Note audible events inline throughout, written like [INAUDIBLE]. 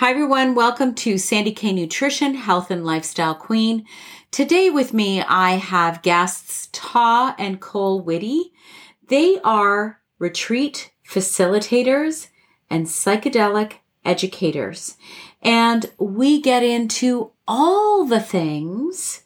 Hi, everyone. Welcome to Sandy K Nutrition, Health and Lifestyle Queen. Today with me, I have guests Ta and Cole Whitty. They are retreat facilitators and psychedelic educators. And we get into all the things,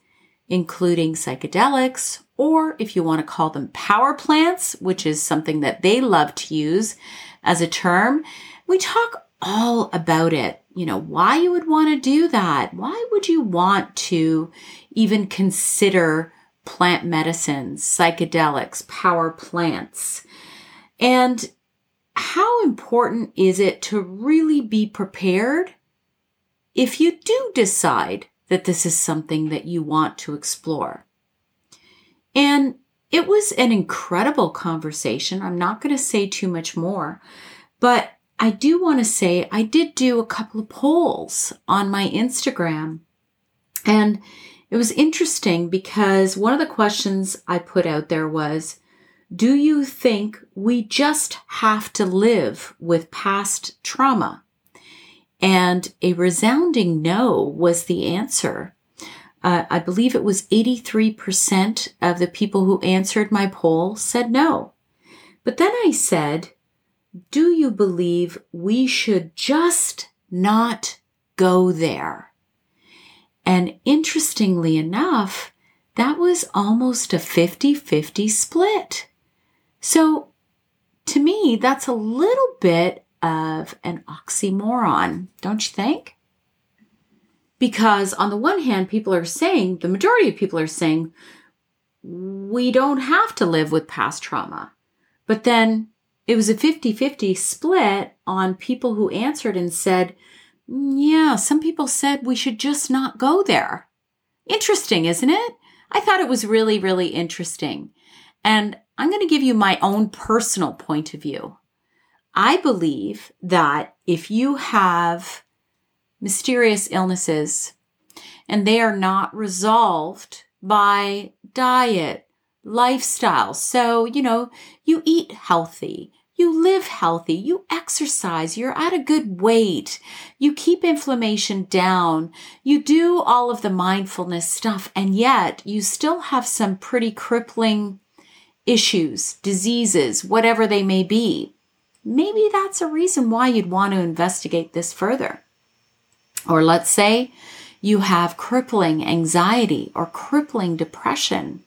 including psychedelics, or if you want to call them power plants, which is something that they love to use as a term. We talk all about it you know, why you would want to do that. Why would you want to even consider plant medicines, psychedelics, power plants? And how important is it to really be prepared if you do decide that this is something that you want to explore? And it was an incredible conversation. I'm not going to say too much more, but I do want to say I did do a couple of polls on my Instagram. And it was interesting because one of the questions I put out there was Do you think we just have to live with past trauma? And a resounding no was the answer. Uh, I believe it was 83% of the people who answered my poll said no. But then I said, do you believe we should just not go there? And interestingly enough, that was almost a 50 50 split. So to me, that's a little bit of an oxymoron, don't you think? Because on the one hand, people are saying, the majority of people are saying, we don't have to live with past trauma. But then it was a 50 50 split on people who answered and said, mm, Yeah, some people said we should just not go there. Interesting, isn't it? I thought it was really, really interesting. And I'm going to give you my own personal point of view. I believe that if you have mysterious illnesses and they are not resolved by diet, lifestyle. So, you know, you eat healthy, you live healthy, you exercise, you're at a good weight, you keep inflammation down, you do all of the mindfulness stuff, and yet you still have some pretty crippling issues, diseases, whatever they may be. Maybe that's a reason why you'd want to investigate this further. Or let's say you have crippling anxiety or crippling depression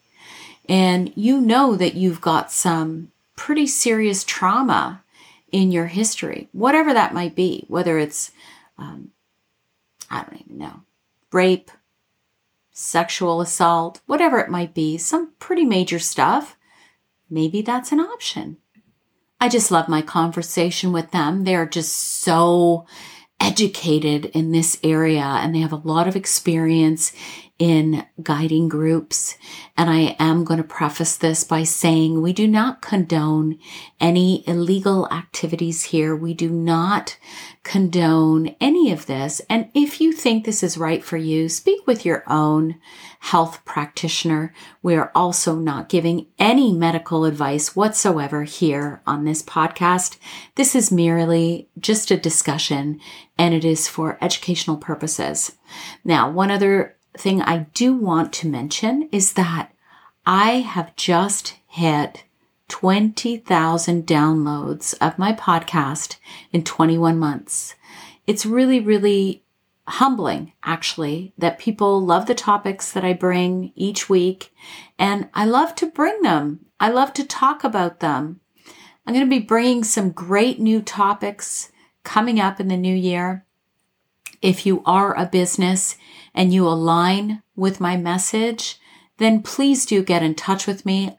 and you know that you've got some pretty serious trauma in your history, whatever that might be, whether it's, um, I don't even know, rape, sexual assault, whatever it might be, some pretty major stuff, maybe that's an option. I just love my conversation with them. They're just so educated in this area and they have a lot of experience in guiding groups. And I am going to preface this by saying we do not condone any illegal activities here. We do not condone any of this. And if you think this is right for you, speak with your own health practitioner. We are also not giving any medical advice whatsoever here on this podcast. This is merely just a discussion and it is for educational purposes. Now, one other thing I do want to mention is that I have just hit 20,000 downloads of my podcast in 21 months. It's really, really humbling, actually, that people love the topics that I bring each week. And I love to bring them. I love to talk about them. I'm going to be bringing some great new topics coming up in the new year. If you are a business and you align with my message, then please do get in touch with me.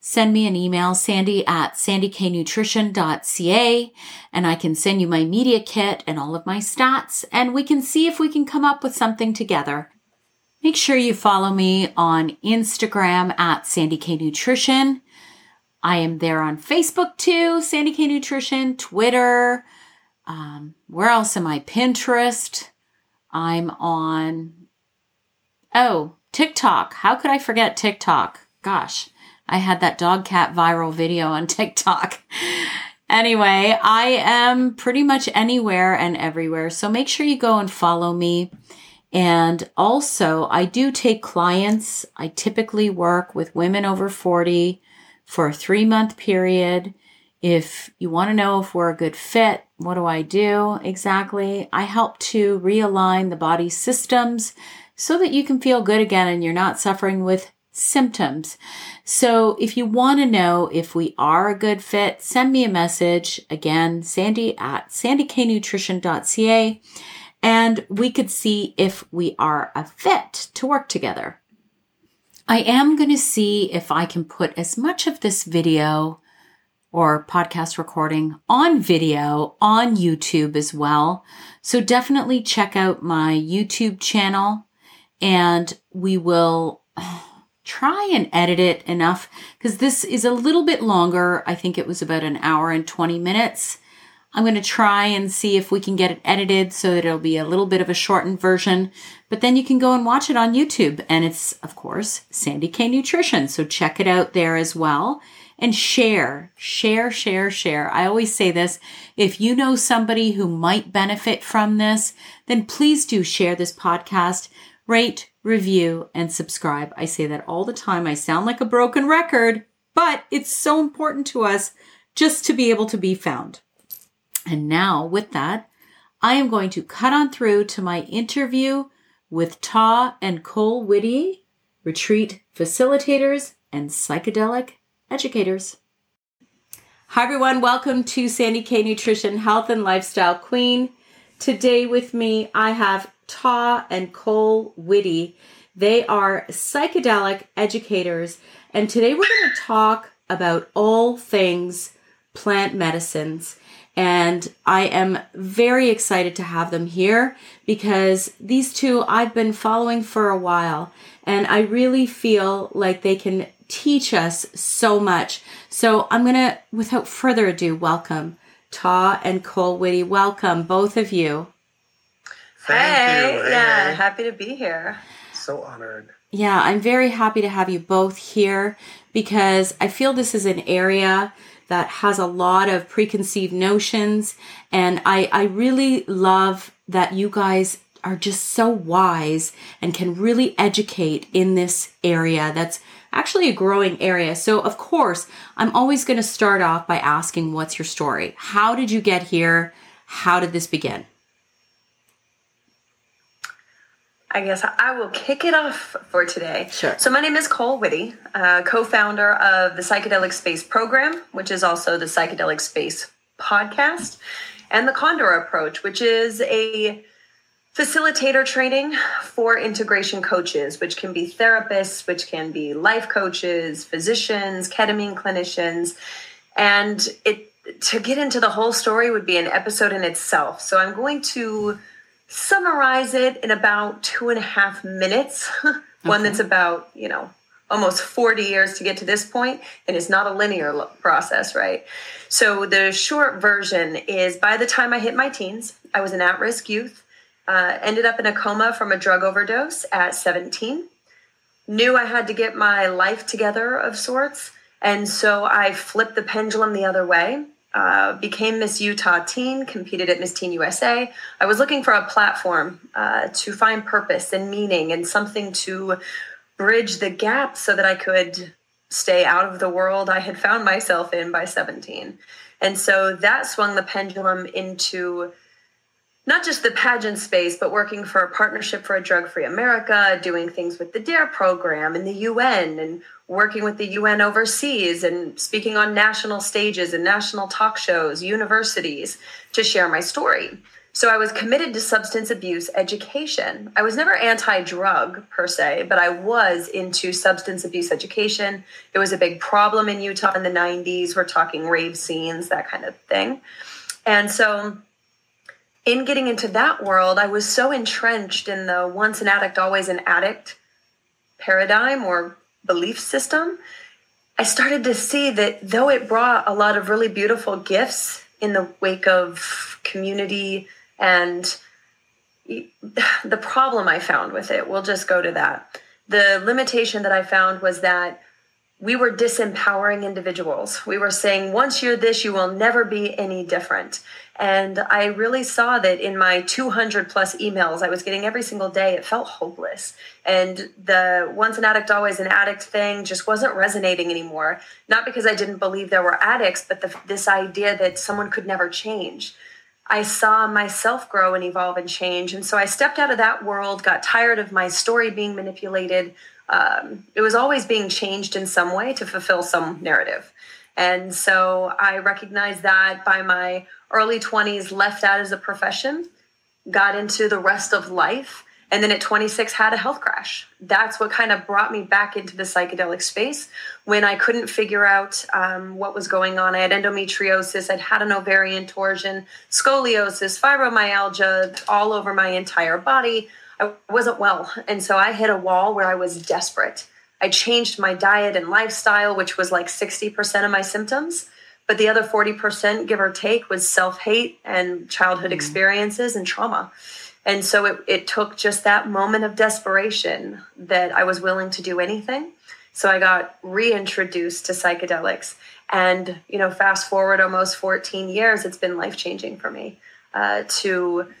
send me an email, sandy at sandyknutrition.ca, and I can send you my media kit and all of my stats, and we can see if we can come up with something together. Make sure you follow me on Instagram at Sandy K Nutrition. I am there on Facebook too, Sandy K Nutrition, Twitter. Um, where else am I? Pinterest. I'm on, oh, TikTok. How could I forget TikTok? Gosh. I had that dog cat viral video on [LAUGHS] TikTok. anyway, I am pretty much anywhere and everywhere. So make sure you go and follow me. And also, I do take clients. I typically work with women over 40 for a three month period. If you want to know if we're a good fit, what do I do exactly? I help to realign the body's systems so that you can feel good again and you're not suffering with symptoms. So if you want to know if we are a good fit, send me a message again, sandy at sandyknutrition.ca, and we could see if we are a fit to work together. I am going to see if I can put as much of this video or podcast recording on video on YouTube as well. So definitely check out my YouTube channel and we will try and edit it enough because this is a little bit longer. I think it was about an hour and 20 minutes. I'm going to try and see if we can get it edited so that it'll be a little bit of a shortened version. But then you can go and watch it on YouTube. And it's, of course, Sandy K Nutrition. So check it out there as well. And share, share, share, share. I always say this. If you know somebody who might benefit from this, then please do share this podcast. Rate, review, and subscribe. I say that all the time. I sound like a broken record, but it's so important to us just to be able to be found. And now, with that, I am going to cut on through to my interview with Ta and Cole Whitty, retreat facilitators and psychedelic educators. Hi, everyone. Welcome to Sandy K Nutrition Health and Lifestyle Queen. Today, with me, I have Ta and Cole Whitty. They are psychedelic educators, and today we're going to talk about all things plant medicines. And I am very excited to have them here because these two I've been following for a while, and I really feel like they can teach us so much. So I'm going to, without further ado, welcome Ta and Cole Whitty. Welcome, both of you. Thank hey, you. yeah, happy to be here. So honored. Yeah, I'm very happy to have you both here because I feel this is an area that has a lot of preconceived notions. And I, I really love that you guys are just so wise and can really educate in this area that's actually a growing area. So, of course, I'm always going to start off by asking, What's your story? How did you get here? How did this begin? I guess I will kick it off for today. Sure. So, my name is Cole Whitty, uh, co founder of the Psychedelic Space Program, which is also the Psychedelic Space podcast, and the Condor Approach, which is a facilitator training for integration coaches, which can be therapists, which can be life coaches, physicians, ketamine clinicians. And it to get into the whole story would be an episode in itself. So I'm going to summarize it in about two and a half minutes. [LAUGHS] One that's about, you know, almost 40 years to get to this point, and it's not a linear process, right? So the short version is by the time I hit my teens, I was an at risk youth, uh, ended up in a coma from a drug overdose at 17, knew I had to get my life together of sorts, and so I flipped the pendulum the other way. Uh, became Miss Utah Teen, competed at Miss Teen USA. I was looking for a platform uh, to find purpose and meaning and something to bridge the gap so that I could stay out of the world I had found myself in by 17. And so that swung the pendulum into not just the pageant space, but working for a partnership for a drug free America, doing things with the DARE program and the UN, and working with the UN overseas, and speaking on national stages and national talk shows, universities to share my story. So I was committed to substance abuse education. I was never anti drug per se, but I was into substance abuse education. It was a big problem in Utah in the 90s. We're talking rave scenes, that kind of thing. And so, in getting into that world, I was so entrenched in the once an addict, always an addict paradigm or belief system. I started to see that though it brought a lot of really beautiful gifts in the wake of community and [SIGHS] the problem I found with it, we'll just go to that. The limitation that I found was that we were disempowering individuals. We were saying, once you're this, you will never be any different. And I really saw that in my 200 plus emails I was getting every single day. It felt hopeless. And the once an addict, always an addict thing just wasn't resonating anymore. Not because I didn't believe there were addicts, but the, this idea that someone could never change. I saw myself grow and evolve and change. And so I stepped out of that world, got tired of my story being manipulated. Um, it was always being changed in some way to fulfill some narrative. And so I recognized that by my early 20s, left out as a profession, got into the rest of life and then at 26 had a health crash. That's what kind of brought me back into the psychedelic space when i couldn't figure out um, what was going on. I had endometriosis i'd had an ovarian torsion scoliosis fibromyalgia all over my entire body i wasn't well and so i hit a wall where i was desperate i changed my diet and lifestyle which was like 60% of my symptoms but the other 40% give or take was self-hate and childhood mm-hmm. experiences and trauma and so it, it took just that moment of desperation that I was willing to do anything. So I got reintroduced to psychedelics. And, you know, fast forward almost 14 years, it's been life changing for me uh, to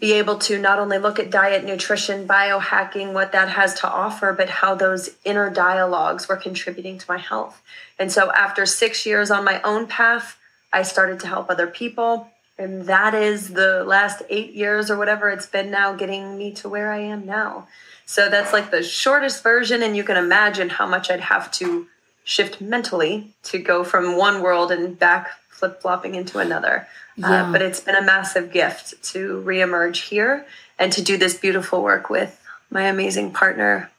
be able to not only look at diet, nutrition, biohacking, what that has to offer, but how those inner dialogues were contributing to my health. And so after six years on my own path, I started to help other people. And that is the last eight years or whatever it's been now getting me to where i am now. So that's like the shortest version and you can imagine how much i'd have to shift mentally to go from one world and back flip-flopping into another yeah. uh, but it's been a massive gift to reemerge here and to do this beautiful work with my amazing partner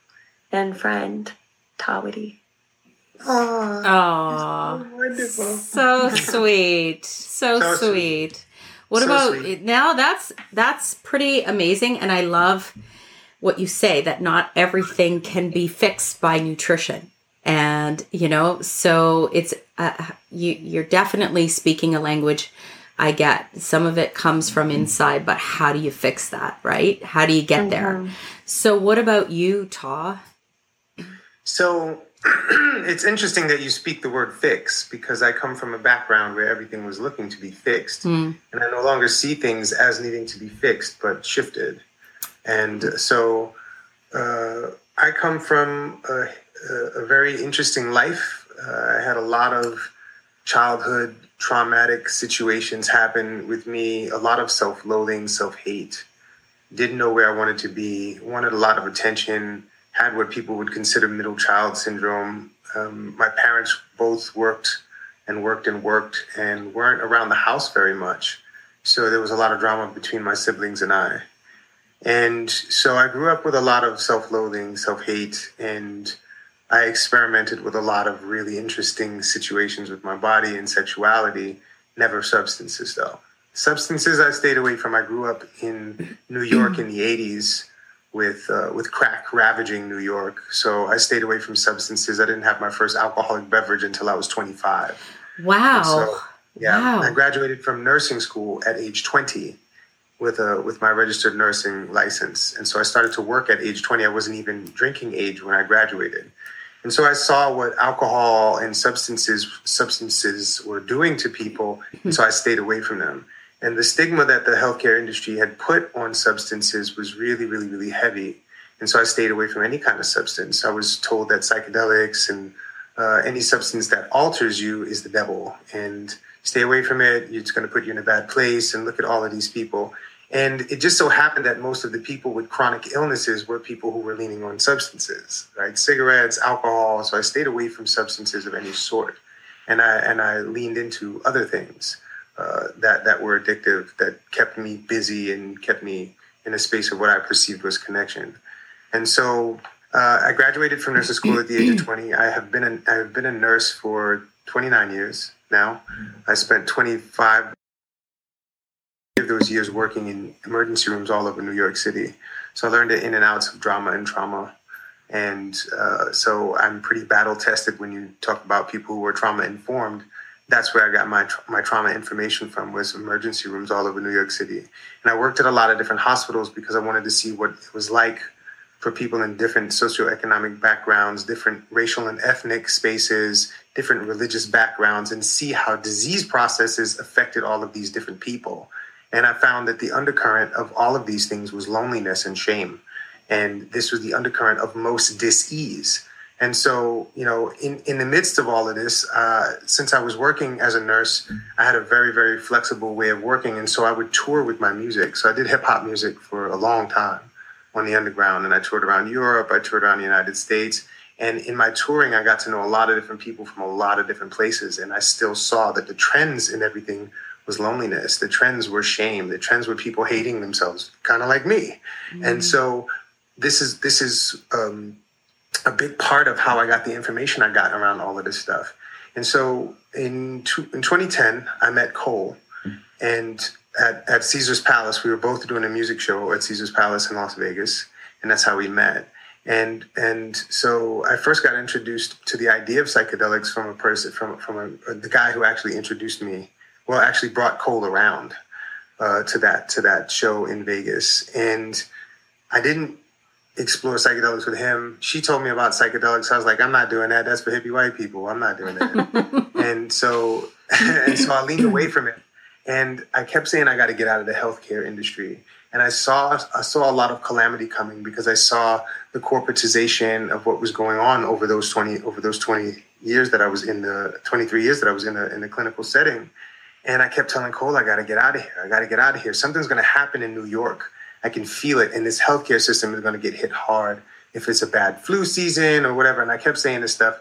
and friend Ta Whitty. Oh, wonderful. So [LAUGHS] sweet. So, so sweet. sweet. What so about sweet. now? That's that's pretty amazing, and I love what you say that not everything can be fixed by nutrition, and you know, so it's uh, you. You're definitely speaking a language. I get some of it comes from inside, but how do you fix that, right? How do you get mm-hmm. there? So, what about you, Ta? So, [CLEARS THROAT] it's interesting that you speak the word fix because I come from a background where everything was looking to be fixed. Mm. And I no longer see things as needing to be fixed, but shifted. And so uh, I come from a, a very interesting life. Uh, I had a lot of childhood traumatic situations happen with me, a lot of self loathing, self hate. Didn't know where I wanted to be, wanted a lot of attention had what people would consider middle child syndrome. Um, my parents both worked and worked and worked and weren't around the house very much. So there was a lot of drama between my siblings and I. And so I grew up with a lot of self loathing, self hate, and I experimented with a lot of really interesting situations with my body and sexuality, never substances though. Substances I stayed away from. I grew up in New York in the 80s with uh, with crack ravaging New York. So I stayed away from substances. I didn't have my first alcoholic beverage until I was 25. Wow. So, yeah, wow. I graduated from nursing school at age 20 with a with my registered nursing license. And so I started to work at age 20. I wasn't even drinking age when I graduated. And so I saw what alcohol and substances substances were doing to people. And so I stayed away from them. And the stigma that the healthcare industry had put on substances was really, really, really heavy. And so I stayed away from any kind of substance. I was told that psychedelics and uh, any substance that alters you is the devil. And stay away from it. It's going to put you in a bad place. And look at all of these people. And it just so happened that most of the people with chronic illnesses were people who were leaning on substances, right? Cigarettes, alcohol. So I stayed away from substances of any sort. And I, and I leaned into other things uh, that that were addictive, that kept me busy and kept me in a space of what I perceived was connection. And so uh, I graduated from nursing school at the age of [CLEARS THROAT] 20. I have been a, I have been a nurse for 29 years now. I spent 25 of those years working in emergency rooms all over New York City. So I learned the in and outs of drama and trauma. And uh, so I'm pretty battle tested when you talk about people who are trauma informed. That's where I got my my trauma information from was emergency rooms all over New York City. And I worked at a lot of different hospitals because I wanted to see what it was like for people in different socioeconomic backgrounds, different racial and ethnic spaces, different religious backgrounds, and see how disease processes affected all of these different people. And I found that the undercurrent of all of these things was loneliness and shame. And this was the undercurrent of most dis-ease. And so, you know, in, in the midst of all of this, uh, since I was working as a nurse, I had a very, very flexible way of working. And so I would tour with my music. So I did hip hop music for a long time on the underground and I toured around Europe, I toured around the United States. And in my touring, I got to know a lot of different people from a lot of different places. And I still saw that the trends in everything was loneliness. The trends were shame. The trends were people hating themselves, kind of like me. Mm-hmm. And so this is this is um, a big part of how I got the information I got around all of this stuff. And so in two, in 2010, I met Cole, and at, at Caesar's Palace, we were both doing a music show at Caesar's Palace in Las Vegas, and that's how we met. And and so I first got introduced to the idea of psychedelics from a person from from a, the guy who actually introduced me well, actually brought Cole around uh, to that to that show in Vegas, and I didn't explore psychedelics with him. She told me about psychedelics. I was like, I'm not doing that. That's for hippie white people. I'm not doing that. [LAUGHS] and so [LAUGHS] and so I leaned away from it, and I kept saying I got to get out of the healthcare industry. And I saw I saw a lot of calamity coming because I saw the corporatization of what was going on over those twenty over those twenty years that I was in the twenty three years that I was in the in the clinical setting and I kept telling Cole, I got to get out of here. I got to get out of here. Something's going to happen in New York. I can feel it. And this healthcare system is going to get hit hard if it's a bad flu season or whatever. And I kept saying this stuff.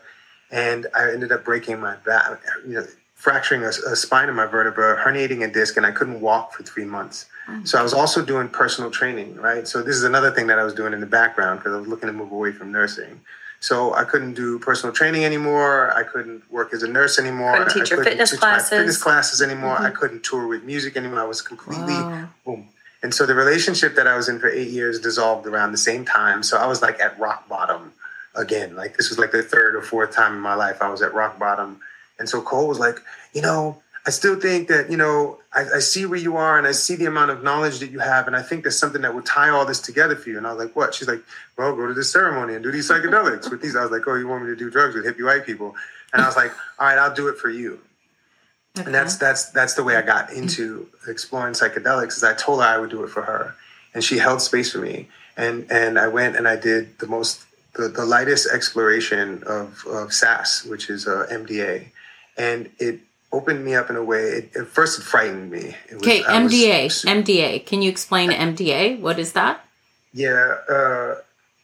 And I ended up breaking my back, you know, fracturing a, a spine in my vertebra, herniating a disc, and I couldn't walk for three months. Mm. So I was also doing personal training, right? So this is another thing that I was doing in the background because I was looking to move away from nursing. So I couldn't do personal training anymore. I couldn't work as a nurse anymore. I couldn't teach I your fitness classes. fitness classes anymore. Mm-hmm. I couldn't tour with music anymore. I was completely wow. boom. And so the relationship that I was in for eight years dissolved around the same time. So I was like at rock bottom again. Like this was like the third or fourth time in my life I was at rock bottom. And so Cole was like, you know, I still think that, you know, I, I, see where you are and I see the amount of knowledge that you have. And I think there's something that would tie all this together for you. And I was like, what? She's like, well, go to this ceremony and do these psychedelics with these. I was like, oh, you want me to do drugs with hippie white people? And I was like, all right, I'll do it for you. Okay. And that's that's that's the way I got into exploring psychedelics. Is I told her I would do it for her, and she held space for me. And and I went and I did the most the, the lightest exploration of of SAS, which is uh, MDA, and it opened me up in a way. It, at first, it frightened me. okay, MDA. Was, MDA. Can you explain MDA? What is that? Yeah. Uh,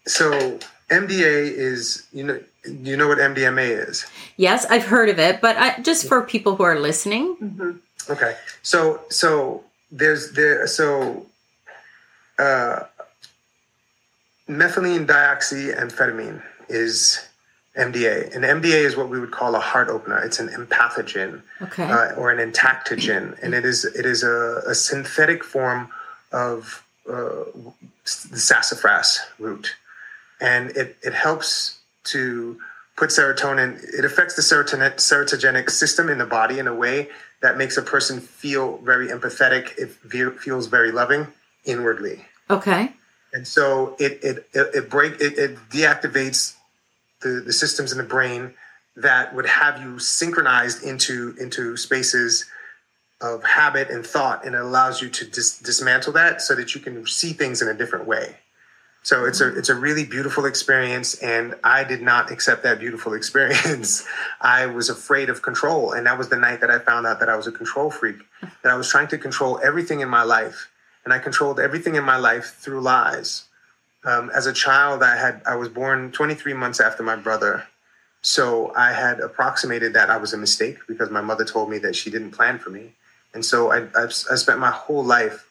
so MDA is you know you know what MDMA is. Yes, I've heard of it, but I, just for people who are listening. Mm-hmm. Okay. So so there's there so. Uh, methylene dioxyamphetamine is MDA. And MDA is what we would call a heart opener. It's an empathogen okay. uh, or an entactogen, and it is it is a, a synthetic form of uh, the sassafras root, and it it helps to put serotonin. It affects the serotonin, serotogenic system in the body in a way that makes a person feel very empathetic. It feels very loving inwardly. Okay. And so it it it, it break it, it deactivates the, the systems in the brain that would have you synchronized into into spaces of habit and thought and it allows you to dis- dismantle that so that you can see things in a different way. So it's a mm-hmm. it's a really beautiful experience and i did not accept that beautiful [LAUGHS] experience. I was afraid of control and that was the night that i found out that i was a control freak [LAUGHS] that i was trying to control everything in my life and i controlled everything in my life through lies um, as a child, I had I was born 23 months after my brother, so I had approximated that I was a mistake because my mother told me that she didn't plan for me, And so I, I've, I spent my whole life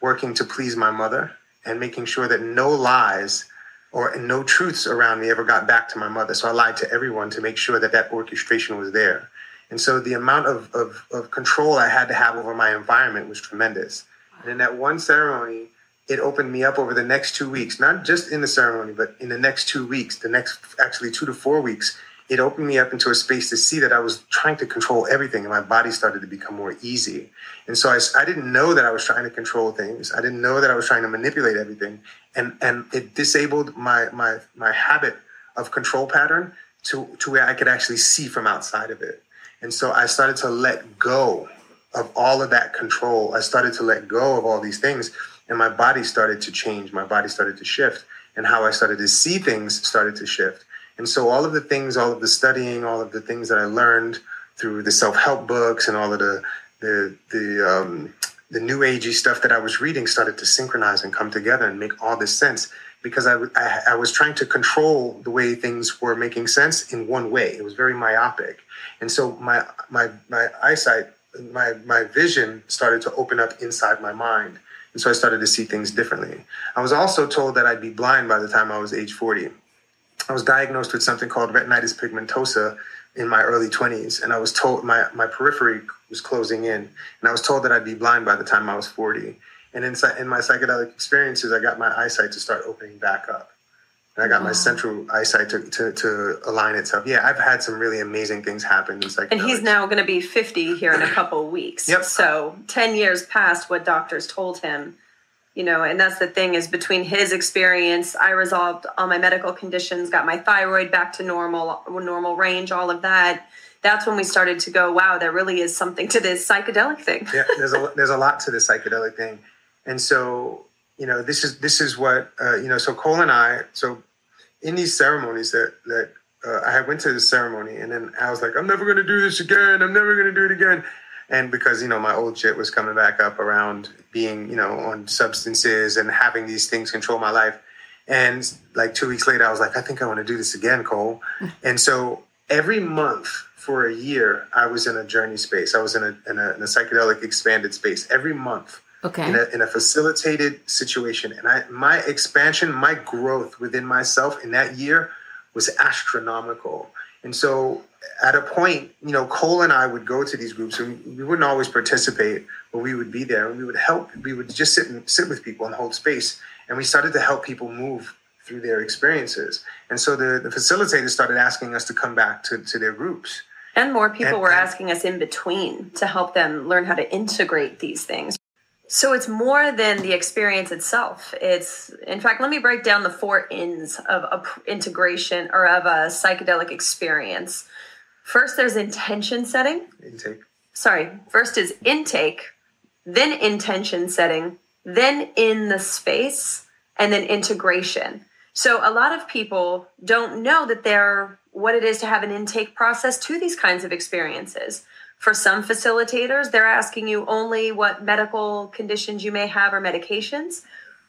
working to please my mother and making sure that no lies or no truths around me ever got back to my mother. So I lied to everyone to make sure that that orchestration was there. And so the amount of, of, of control I had to have over my environment was tremendous. And in that one ceremony, it opened me up over the next two weeks, not just in the ceremony, but in the next two weeks, the next actually two to four weeks, it opened me up into a space to see that I was trying to control everything and my body started to become more easy. And so I, I didn't know that I was trying to control things. I didn't know that I was trying to manipulate everything. And, and it disabled my, my, my habit of control pattern to, to where I could actually see from outside of it. And so I started to let go of all of that control. I started to let go of all these things and my body started to change. My body started to shift and how I started to see things started to shift. And so all of the things, all of the studying, all of the things that I learned through the self-help books and all of the the the um, the new agey stuff that I was reading started to synchronize and come together and make all this sense because I, I, I was trying to control the way things were making sense in one way. It was very myopic, and so my my my eyesight, my my vision started to open up inside my mind, and so I started to see things differently. I was also told that I'd be blind by the time I was age forty. I was diagnosed with something called retinitis pigmentosa in my early 20s and i was told my, my periphery was closing in and i was told that i'd be blind by the time i was 40 and in, in my psychedelic experiences i got my eyesight to start opening back up and i got my central eyesight to, to, to, align itself. Yeah i've had some really amazing things happen in psychedelics. and he's now going to be 50 here in a couple weeks. Yep. so 10 years past what doctors told him you know and that's the thing is between his experience i resolved all my medical conditions got my thyroid back to normal normal range all of that. That's when we started to go wow there really is something to this psychedelic thing. Yeah [LAUGHS] there's a there's a lot to this psychedelic thing. And so you know this is this is what uh, you know so cole and i so in these ceremonies that that uh, i went to the ceremony and then i was like i'm never going to do this again. I'm never going to do it again. And because you know my old shit was coming back up around being you know on substances and having these things control my life. And like two weeks later i was like i think i want to do this again cole. [LAUGHS] And so every month for a year i was in a journey space. I was in a, in a, in a psychedelic expanded space. Every month okay in a, in a facilitated situation and i my expansion my growth within myself in that year was astronomical and so at a point, you know, Cole and I would go to these groups and we wouldn't always participate, but we would be there and we would help. We would just sit and sit with people and hold space. And we started to help people move through their experiences. And so the, the facilitators started asking us to come back to, to their groups. And more people and, were asking us in between to help them learn how to integrate these things. So it's more than the experience itself. It's, in fact, let me break down the four ins of a integration or of a psychedelic experience. First, there's intention setting. Intake. Sorry. First is intake, then intention setting, then in the space, and then integration. So a lot of people don't know that they're what it is to have an intake process to these kinds of experiences. For some facilitators, they're asking you only what medical conditions you may have or medications.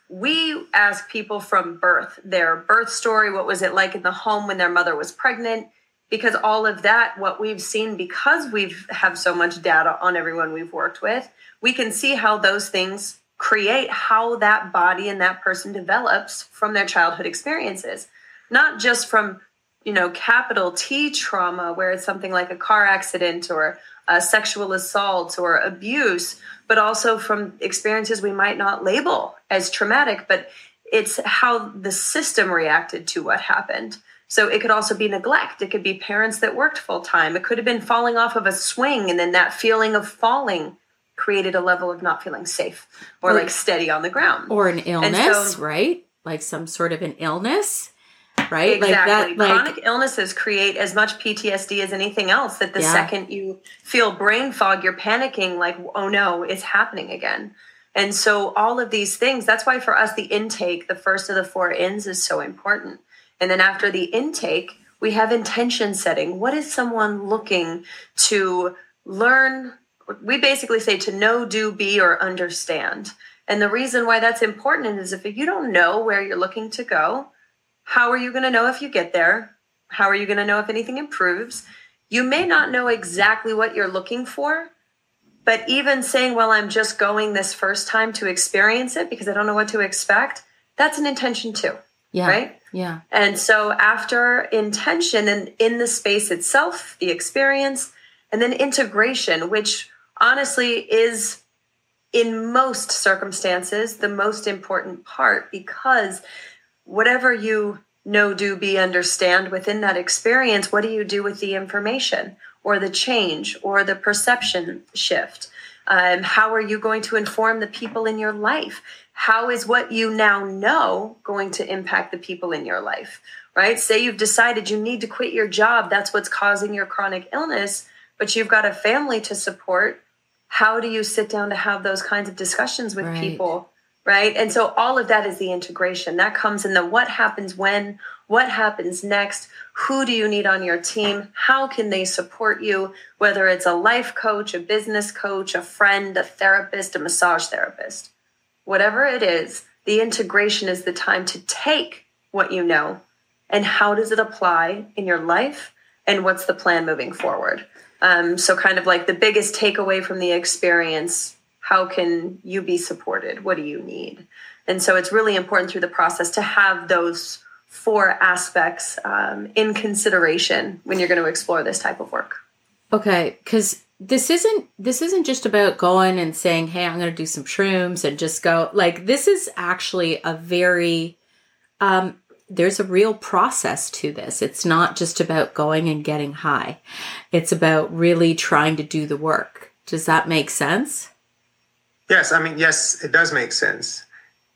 We ask people from birth, their birth story, what was it like in the home when their mother was pregnant, because all of that what we've seen because we've have so much data on everyone we've worked with, we can see how those things create how that body and that person develops from their childhood experiences. Not just from you know, capital T trauma, where it's something like a car accident or uh, sexual assault or abuse, but also from experiences we might not label as traumatic, but it's how the system reacted to what happened. So it could also be neglect. It could be parents that worked full time. It could have been falling off of a swing, and then that feeling of falling created a level of not feeling safe or, or like steady on the ground. Or an illness, so, right? Like some sort of an illness right? Exactly. Like that, Chronic illnesses create as much PTSD as anything else. That the yeah. second you feel brain fog, you're panicking, like, oh no, it's happening again. And so all of these things, that's why for us the intake, the first of the four ins is so important. And then after the intake, we have intention setting. What is someone looking to learn? We basically say to know, do, be, or understand. And the reason why that's important is if you don't know where you're looking to go, how are you going to know if you get there? How are you going to know if anything improves? You may not know exactly what you're looking for, But even saying, well, I'm just going this first time to experience it because I don't know what to expect, that's an intention too. Yeah. Right? Yeah. And so after intention and in the space itself, the experience, and then integration, which honestly is in most circumstances the most important part because whatever you know, do, be, understand within that experience, what do you do with the information or the change or the perception shift? Um, how are you going to inform the people in your life? How is what you now know going to impact the people in your life? Right? Say you've decided you need to quit your job, that's what's causing your chronic illness, but you've got a family to support. How do you sit down to have those kinds of discussions with Right. people? Right. And so all of that is the integration that comes in the what happens when, what happens next, who do you need on your team, how can they support you, whether it's a life coach, a business coach, a friend, a therapist, a massage therapist whatever it is, the integration is the time to take what you know and how does it apply in your life and what's the plan moving forward. Um, so, kind of like the biggest takeaway from the experience how can you be supported? What do you need? And so, it's really important through the process to have those four aspects um, in consideration when you're going to explore this type of work. Okay, because this isn't this isn't just about going and saying, "Hey, I'm going to do some shrooms," and just go. Like this is actually a very um, there's a real process to this. It's not just about going and getting high. It's about really trying to do the work. Does that make sense? Yes, I mean, yes, it does make sense.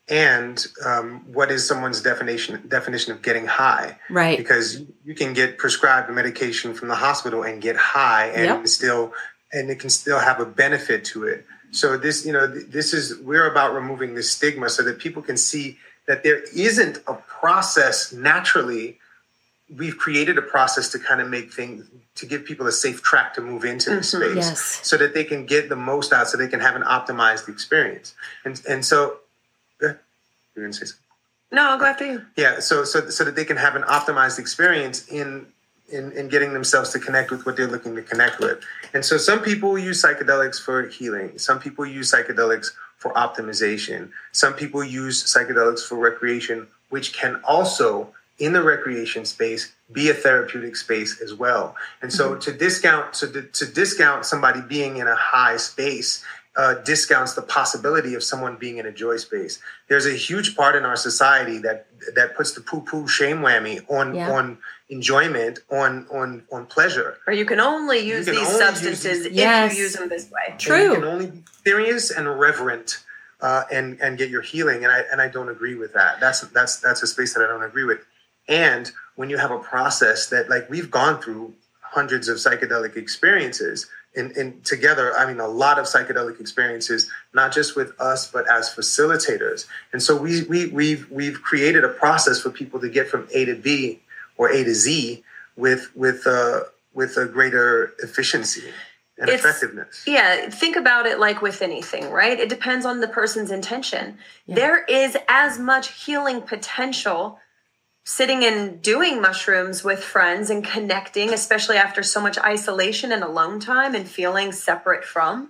And um, what is someone's definition definition of getting high? Right. Because you can get prescribed medication from the hospital and get high, and Yep. still, and it can still have a benefit to it. So this, you know, this is we're about removing the stigma so that people can see that there isn't a process naturally. We've created a process to kind of make things to give people a safe track to move into the mm-hmm. space Yes. so that they can get the most out so they can have an optimized experience. And and so you're gonna say something? No, I'll go after you. yeah so so so that they can have an optimized experience in in, in getting themselves to connect with what they're looking to connect with. And so some people use psychedelics for healing. Some people use psychedelics for optimization. Some people use psychedelics for recreation which can also in the recreation space be a therapeutic space as well and so to discount to, to discount somebody being in a high space uh, discounts the possibility of someone being in a joy space. There's a huge part in our society that that puts the poo-poo shame whammy on Yeah. on enjoyment, on on on pleasure. Or you can only use can these only use substances these- Yes. if you use them this way. And you can only be serious and reverent uh, and and get your healing. And I and I don't agree with that. That's that's that's a space that I don't agree with. And when you have a process that like we've gone through hundreds of psychedelic experiences and, in together, I mean a lot of psychedelic experiences, not just with us, but as facilitators. And so we we we've we've created a process for people to get from A to B or A to Z with with uh with a greater efficiency and It's- effectiveness. Yeah, think about it like with anything, right? It depends on the person's intention. There is as much healing potential sitting and doing mushrooms with friends and connecting, especially after so much isolation and alone time and feeling separate from.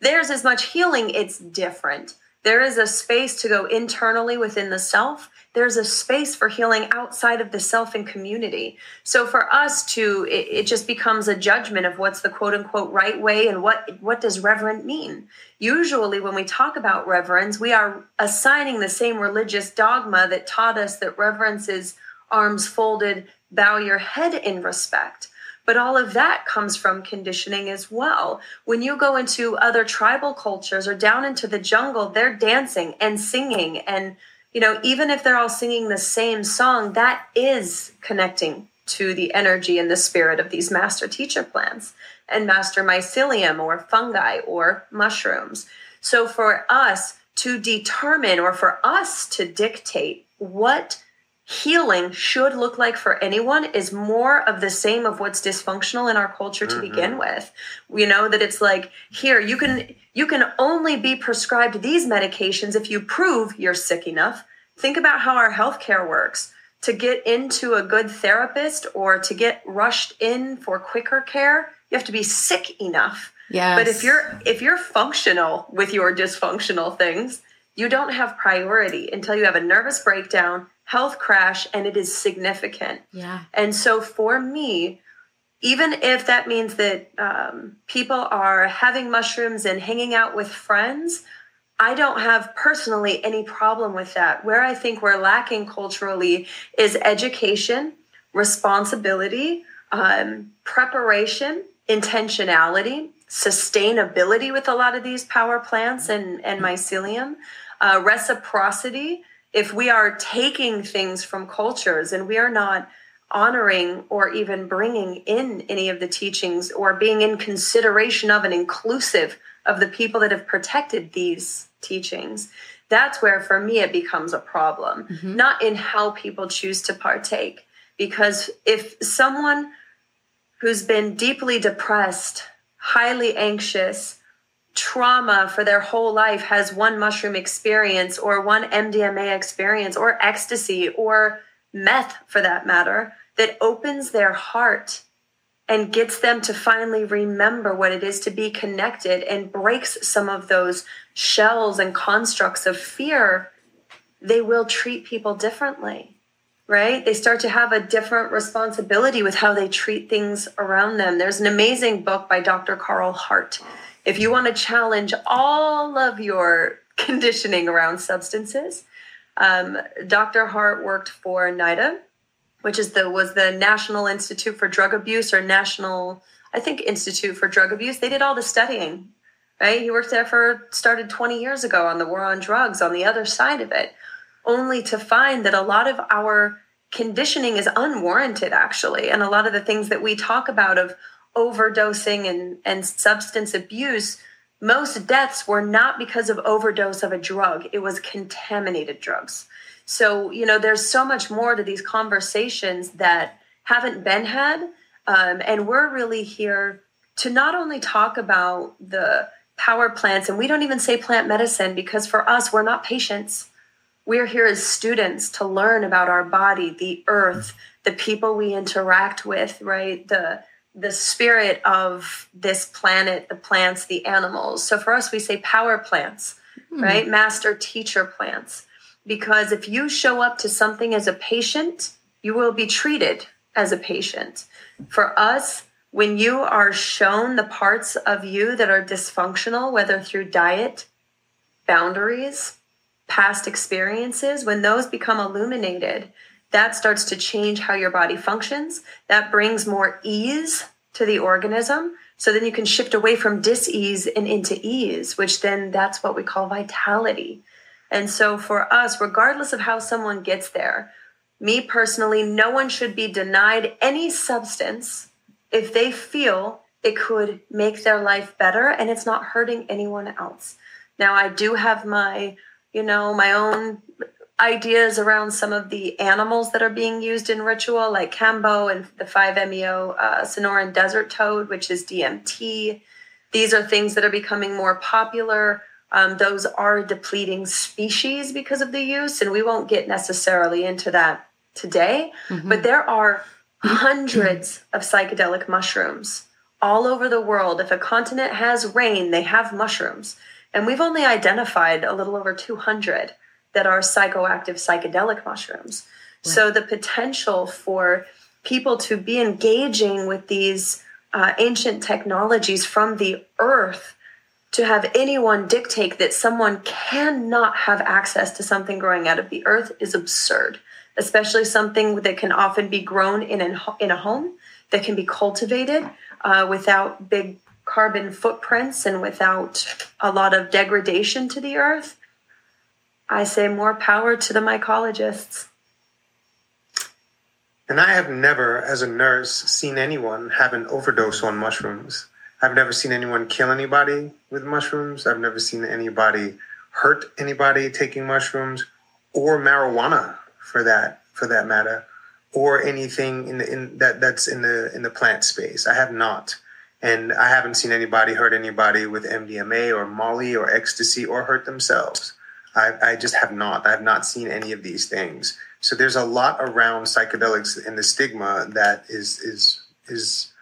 There's as much healing, it's different. There is a space to go internally within the self. There's a space for healing outside of the self and community. So for us to, it, it just becomes a judgment of what's the quote unquote right way and what what does reverent mean. Usually, when we talk about reverence, we are assigning the same religious dogma that taught us that reverence is arms folded, bow your head in respect. But all of that comes from conditioning as well. When you go into other tribal cultures or down into the jungle, they're dancing and singing. And, you know, even if they're all singing the same song, that is connecting to the energy and the spirit of these master teacher plants and master mycelium or fungi or mushrooms. So for us to determine or for us to dictate what healing should look like for anyone is more of the same of what's dysfunctional in our culture to mm-hmm. begin with. You know that it's like here you can you can only be prescribed these medications if you prove you're sick enough. Think about how our healthcare works. To get into a good therapist or to get rushed in for quicker care you have to be sick enough. Yeah. But if you're if you're functional with your dysfunctional things, you don't have priority until you have a nervous breakdown, health crash, and it is significant. Yeah. And so for me, even if that means that um, people are having mushrooms and hanging out with friends, I don't have personally any problem with that. Where I think we're lacking culturally is education, responsibility, um, preparation, intentionality, sustainability with a lot of these power plants and, and mycelium, uh, reciprocity. If we are taking things from cultures and we are not honoring or even bringing in any of the teachings or being in consideration of and inclusive of the people that have protected these teachings, that's where for me it becomes a problem, mm-hmm. not in how people choose to partake. Because if someone who's been deeply depressed, highly anxious, trauma for their whole life has one mushroom experience or one MDMA experience or ecstasy or meth for that matter, that opens their heart and gets them to finally remember what it is to be connected and breaks some of those shells and constructs of fear, they will treat people differently, right? They start to have a different responsibility with how they treat things around them. There's an amazing book by Dr. Carl Hart. If you want to challenge all of your conditioning around substances, um, Dr. Hart worked for NIDA, which is the was the National Institute for Drug Abuse or National I think Institute for Drug Abuse. They did all the studying. Right? He worked there for started 20 years ago on the war on drugs on the other side of it, only to find that a lot of our conditioning is unwarranted actually and a lot of the things that we talk about of overdosing and and substance abuse most deaths were not because of overdose of a drug it was contaminated drugs so, you know, there's so much more to these conversations that haven't been had. Um, and we're really here to not only talk about the power plants, and we don't even say plant medicine because for us, we're not patients. We're here as students to learn about our body, the earth, the people we interact with, right? The the spirit of this planet, the plants, the animals. So for us, we say power plants, mm. right? Master teacher plants because if you show up to something as a patient, you will be treated as a patient. For us, when you are shown the parts of you that are dysfunctional, whether through diet, boundaries, past experiences, when those become illuminated, that starts to change how your body functions. That brings more ease to the organism. So then you can shift away from dis-ease and into ease, which then that's what we call vitality. And so for us, regardless of how someone gets there, me personally, no one should be denied any substance if they feel it could make their life better and it's not hurting anyone else. Now, I do have my, you know, my own ideas around some of the animals that are being used in ritual, like Kambo and the 5-MeO uh, Sonoran desert toad, which is DMT. These are things that are becoming more popular. Um, those are depleting species because of the use, and we won't get necessarily into that today. Mm-hmm. But there are hundreds of psychedelic mushrooms all over the world. If a continent has rain, they have mushrooms. And we've only identified a little over 200 that are psychoactive psychedelic mushrooms. Right. So the potential for people to be engaging with these uh, ancient technologies from the earth to have anyone dictate that someone cannot have access to something growing out of the earth is absurd, especially something that can often be grown in, an, in a home, that can be cultivated uh, without big carbon footprints and without a lot of degradation to the earth. I say more power to the mycologists. And I have never, as a nurse, seen anyone have an overdose on mushrooms. I've never seen anyone kill anybody with mushrooms. I've never seen anybody hurt anybody taking mushrooms or marijuana for that for that matter or anything in the, in that that's in the in the plant space. I have not. And I haven't seen anybody hurt anybody with MDMA or Molly or ecstasy or hurt themselves. I, I just have not. I have not seen any of these things. So there's a lot around psychedelics and the stigma that is is is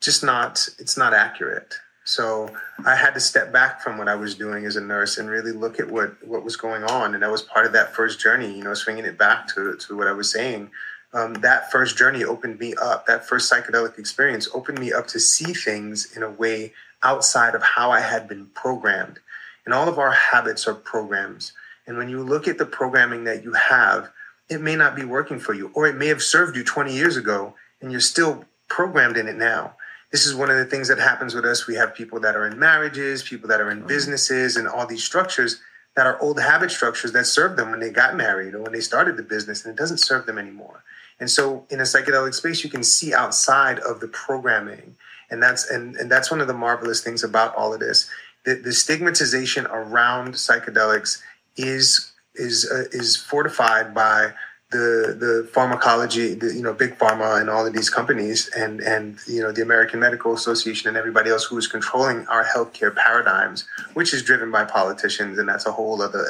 just not it's not accurate So I had to step back from what I was doing as a nurse and really look at what what was going on, and that was part of that first journey. You know, swinging it back to to what I was saying. Um, that first journey opened me up. That first psychedelic experience opened me up to see things in a way outside of how I had been programmed. And all of our habits are programs. And when you look at the programming that you have, it may not be working for you, or it may have served you 20 years ago, and you're still programmed in it now this is one of the things that happens with us. We have people that are in marriages, people that are in businesses, and all these structures that are old habit structures that served them when they got married or when they started the business, and it doesn't serve them anymore. And so, in a psychedelic space, you can see outside of the programming, and that's and, and that's one of the marvelous things about all of this. The, the stigmatization around psychedelics is is uh, is fortified by the the pharmacology, the, you know, big pharma and all of these companies, and and you know the American Medical Association and everybody else who is controlling our healthcare paradigms, which is driven by politicians, and that's a whole other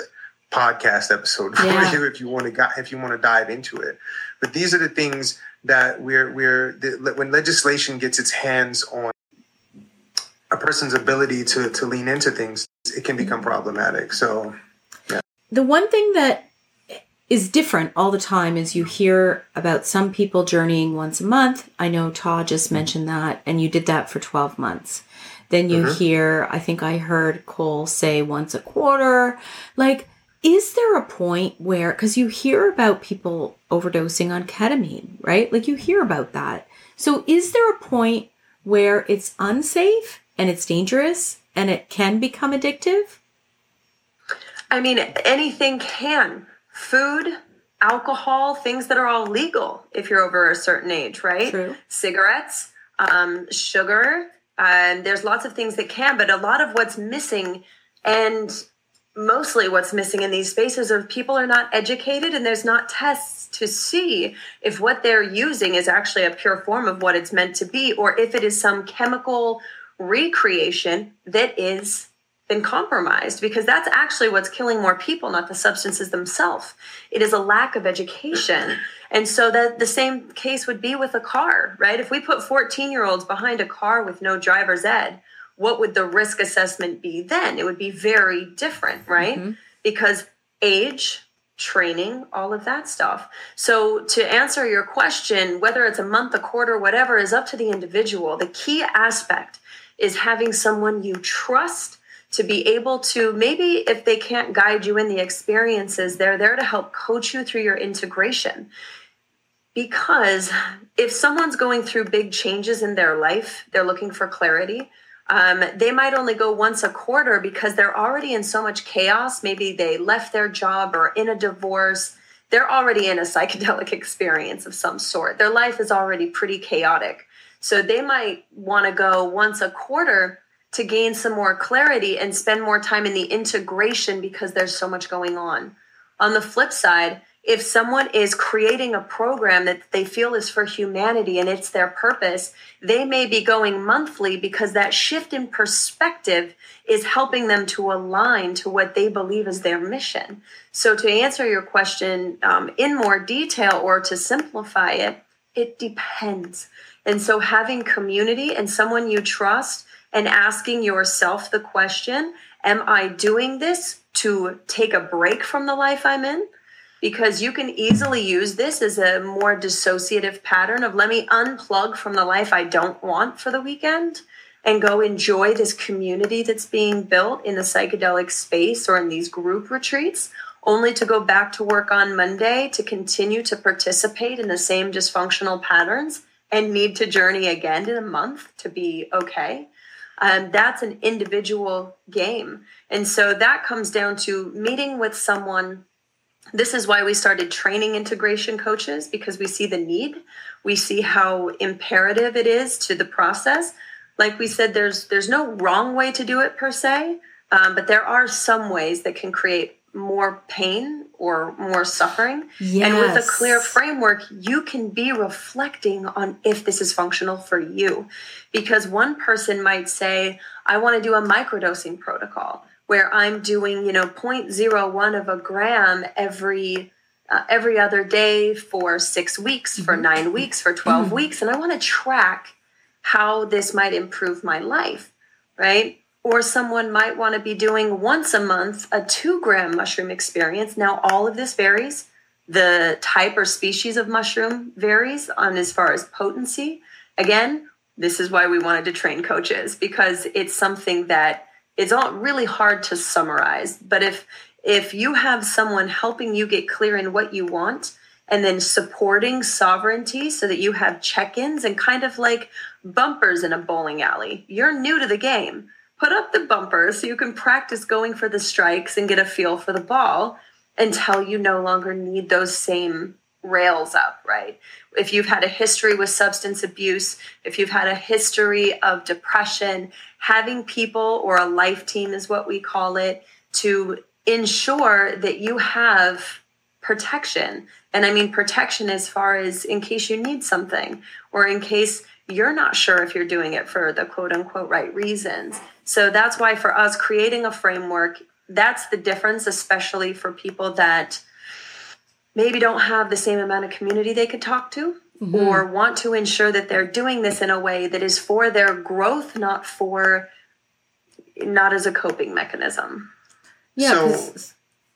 podcast episode for yeah. you if you want to if you want to dive into it. But these are the things that we're we're the, when legislation gets its hands on a person's ability to to lean into things, it can become problematic. So. The one thing that is different all the time is you hear about some people journeying once a month. I know Todd just mentioned that, and you did that for 12 months. Then you mm-hmm. hear, I think I heard Cole say once a quarter. Like, is there a point where, because you hear about people overdosing on ketamine, right? Like, you hear about that. So, is there a point where it's unsafe and it's dangerous and it can become addictive? I mean, anything can food, alcohol, things that are all legal if you're over a certain age, right? True. Cigarettes, um, sugar, and there's lots of things that can, but a lot of what's missing and mostly what's missing in these spaces are people are not educated and there's not tests to see if what they're using is actually a pure form of what it's meant to be or if it is some chemical recreation that is been compromised because that's actually what's killing more people not the substances themselves. It is a lack of education. And so that the same case would be with a car right? If we put 14 year olds behind a car with no driver's ed what would the risk assessment be then? It would be very different right? Mm-hmm. because age training all of that stuff. So to answer your question whether it's a month a quarter whatever is up to the individual. The key aspect is having someone you trust to be able to maybe if they can't guide you in the experiences, they're there to help coach you through your integration. Because if someone's going through big changes in their life, they're looking for clarity. Um, they might only go once a quarter because they're already in so much chaos. Maybe they left their job or in a divorce. They're already in a psychedelic [LAUGHS] experience of some sort. Their life is already pretty chaotic. So they might want to go once a quarter to gain some more clarity and spend more time in the integration because there's so much going on. On the flip side, if someone is creating a program that they feel is for humanity and it's their purpose, they may be going monthly because that shift in perspective is helping them to align to what they believe is their mission. So, to answer your question um, in more detail or to simplify it, it depends. And so, having community and someone you trust and asking yourself the question Am I doing this to take a break from the life I'm in? Because you can easily use this as a more dissociative pattern of let me unplug from the life I don't want for the weekend and go enjoy this community that's being built in the psychedelic space or in these group retreats, only to go back to work on Monday to continue to participate in the same dysfunctional patterns and need to journey again in a month to be okay um, that's an individual game. And so that comes down to meeting with someone. This is why we started training integration coaches because we see the need. We see how imperative it is to the process. Like we said, there's there's no wrong way to do it per se, um, but there are some ways that can create more pain or more suffering. Yes. And with a clear framework, you can be reflecting on if this is functional for you. Because one person might say, I want to do a microdosing protocol where I'm doing, you know, 0.01 of a gram every uh, every other day for 6 weeks, mm-hmm. for 9 weeks, for 12 mm-hmm. weeks and I want to track how this might improve my life. right? Or someone might want to be doing once a month a two gram mushroom experience. Now, all of this varies. The type or species of mushroom varies on as far as potency. Again, this is why we wanted to train coaches because it's something that is all really hard to summarize. But if if you have someone helping you get clear in what you want and then supporting sovereignty so that you have check-ins and kind of like bumpers in a bowling alley. You're new to the game. Put up the bumpers so you can practice going for the strikes and get a feel for the ball until you no longer need those same rails up, right? If you've had a history with substance abuse, if you've had a history of depression, having people or a life team is what we call it to ensure that you have protection. And I mean protection as far as in case you need something or in case you're not sure if you're doing it for the quote unquote right reasons. So that's why for us creating a framework, that's the difference, especially for people that maybe don't have the same amount of community they could talk to mm-hmm. or want to ensure that they're doing this in a way that is for their growth, not for not as a coping mechanism. Yeah. So,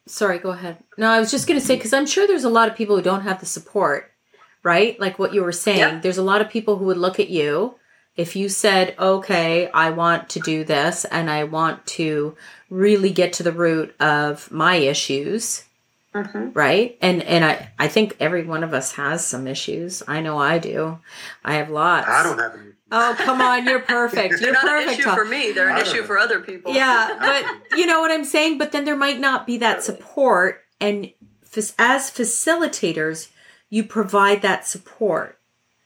sorry, go ahead. No, I was just going to say because I'm sure there's a lot of people who don't have the support, right? Like what you were saying. Yeah. There's a lot of people who would look at you if you said, "Okay, I want to do this and I want to really get to the root of my issues." Mm-hmm. Right. And and I, I think every one of us has some issues. I know I do. I have lots. I don't have any. Oh come on, you're [LAUGHS] perfect. You're not perfect, an issue for me. They're an issue know. for other people. Yeah, but you know what I'm saying. But then there might not be that support, and as facilitators, you provide that support.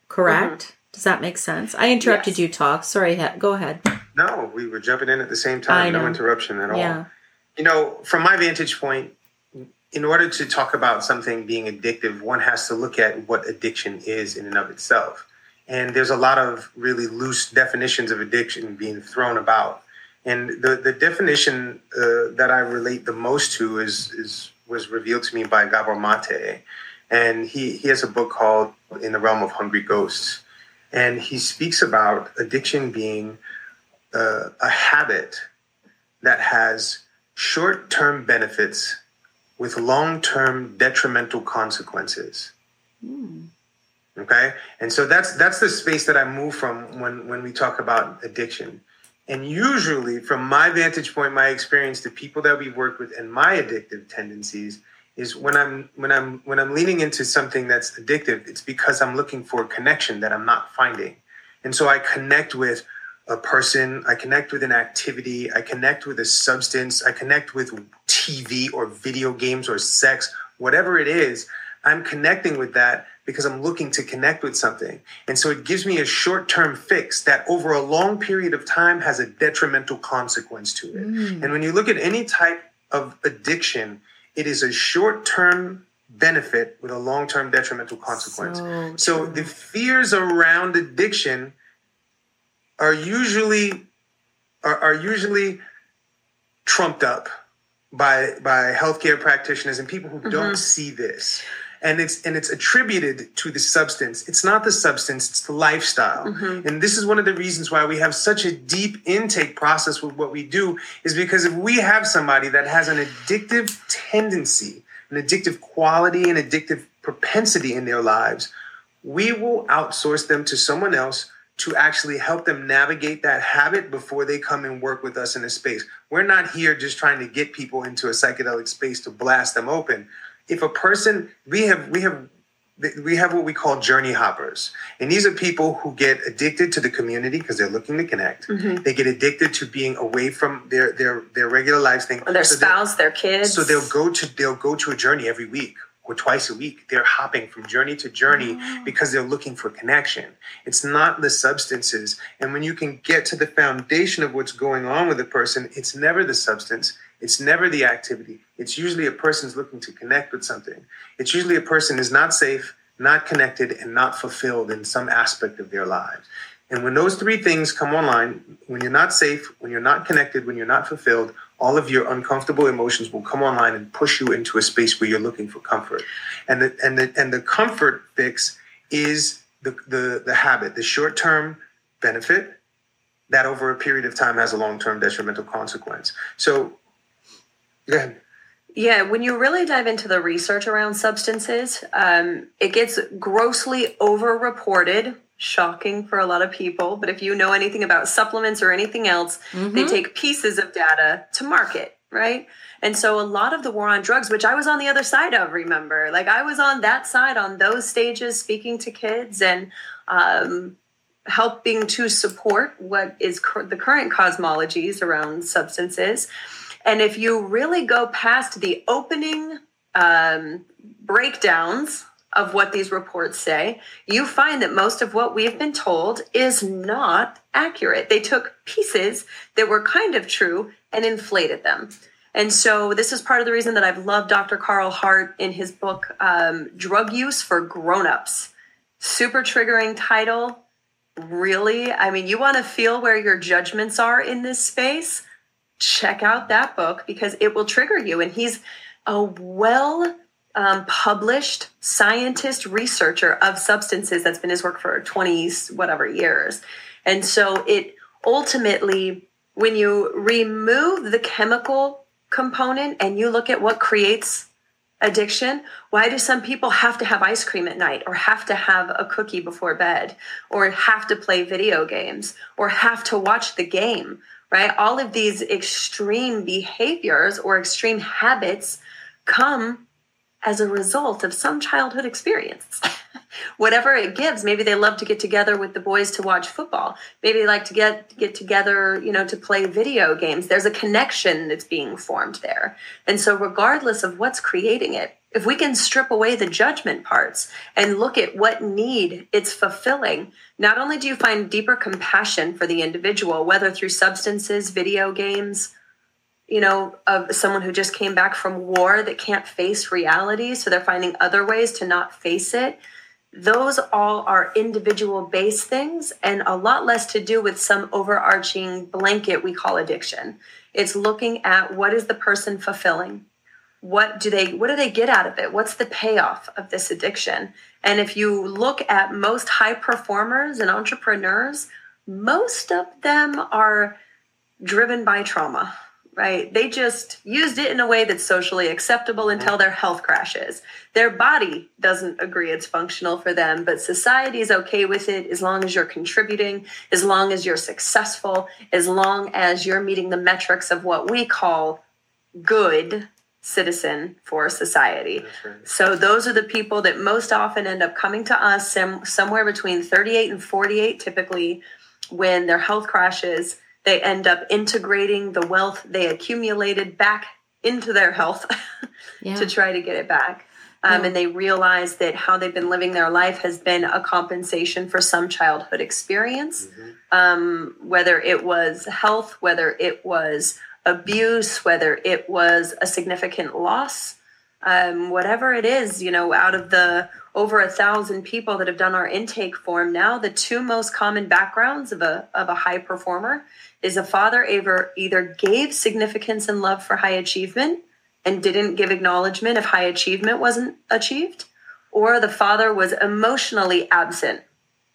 Correct? Mm-hmm. Does that make sense? I interrupted yes. you. Talk. Sorry. Go ahead. No, we were jumping in at the same time. No interruption at all. Yeah. You know, from my vantage point, in order to talk about something being addictive, one has to look at what addiction is in and of itself. And there's a lot of really loose definitions of addiction being thrown about. And the, the definition uh, that I relate the most to is, is was revealed to me by Gabor Mate. And he, he has a book called In the Realm of Hungry Ghosts. And he speaks about addiction being uh, a habit that has short term benefits with long term detrimental consequences. Mm. Okay, and so that's that's the space that I move from when when we talk about addiction. And usually, from my vantage point, my experience, the people that we work with, and my addictive tendencies is when I'm when I'm when I'm leaning into something that's addictive, it's because I'm looking for a connection that I'm not finding, and so I connect with a person, I connect with an activity, I connect with a substance, I connect with TV or video games or sex, whatever it is, I'm connecting with that because I'm looking to connect with something. And so it gives me a short term fix that over a long period of time has a detrimental consequence to it. Mm. And when you look at any type of addiction, it is a short term benefit with a long term detrimental consequence. So, so the fears around addiction are usually are, are usually trumped up by by healthcare practitioners and people who mm-hmm. don't see this and it's and it's attributed to the substance it's not the substance it's the lifestyle mm-hmm. and this is one of the reasons why we have such a deep intake process with what we do is because if we have somebody that has an addictive tendency an addictive quality an addictive propensity in their lives we will outsource them to someone else to actually help them navigate that habit before they come and work with us in a space. We're not here just trying to get people into a psychedelic space to blast them open. If a person, we have, we have, we have what we call journey hoppers. And these are people who get addicted to the community because they're looking to connect. Mm-hmm. They get addicted to being away from their their their regular lives thing. Their so spouse, their kids. So they'll go to they'll go to a journey every week or twice a week. They're hopping from journey to journey oh. because they're looking for connection. It's not the substances. And when you can get to the foundation of what's going on with a person, it's never the substance. It's never the activity. It's usually a person's looking to connect with something. It's usually a person is not safe, not connected, and not fulfilled in some aspect of their lives. And when those three things come online, when you're not safe, when you're not connected, when you're not fulfilled, all of your uncomfortable emotions will come online and push you into a space where you're looking for comfort. And the and the and the comfort fix is the the, the habit, the short-term benefit that over a period of time has a long-term detrimental consequence. So, go ahead. Yeah, when you really dive into the research around substances, um, it gets grossly overreported. Shocking for a lot of people, but if you know anything about supplements or anything else, mm-hmm. they take pieces of data to market, right? And so a lot of the war on drugs, which I was on the other side of, remember, like I was on that side on those stages, speaking to kids and um, helping to support what is the current cosmologies around substances and if you really go past the opening um, breakdowns of what these reports say, you find that most of what we've been told is not accurate. They took pieces that were kind of true and inflated them. And so, this is part of the reason that I've loved Dr. Carl Hart in his book, um, Drug Use for Grown-Ups. Super triggering title. Really? I mean, you want to feel where your judgments are in this space? Check out that book because it will trigger you. And he's a well um, published scientist researcher of substances that's been his work for 20 whatever years. And so it ultimately, when you remove the chemical component and you look at what creates addiction why do some people have to have ice cream at night or have to have a cookie before bed or have to play video games or have to watch the game right? All of these extreme behaviors or extreme habits come as a result of some childhood experience. [LAUGHS] Whatever it gives, maybe they love to get together with the boys to watch football. Maybe they like to get get together, you know, to play video games. There's a connection that's being formed there. And so regardless of what's creating it, if we can strip away the judgment parts and look at what need it's fulfilling, not only do you find deeper compassion for the individual, whether through substances, video games, you know, of someone who just came back from war that can't face reality, so they're finding other ways to not face it. Those all are individual based things and a lot less to do with some overarching blanket we call addiction. It's looking at what is the person fulfilling? What do they what do they get out of it? What's the payoff of this addiction? And if you look at most high performers and entrepreneurs most of them are driven by trauma right? They just used it in a way that's socially acceptable until mm-hmm. their health crashes. Their body doesn't agree it's functional for them but society is okay with it as long as you're contributing as long as you're successful as long as you're meeting the metrics of what we call good citizen for society. Right. So those are the people that most often end up coming to us some, somewhere between 38 and 48 typically when their health crashes they end up integrating the wealth they accumulated back into their health [LAUGHS] yeah. to try to get it back. Um, yeah. And they realize that how they've been living their life has been a compensation for some childhood experience, mm-hmm. um, whether it was health, whether it was abuse, whether it was a significant loss, um, whatever it is, you know, out of the over a thousand people that have done our intake form now, the two most common backgrounds of a of a high performer is a father either either gave significance and love for high achievement and didn't give acknowledgement if high achievement wasn't achieved, or the father was emotionally absent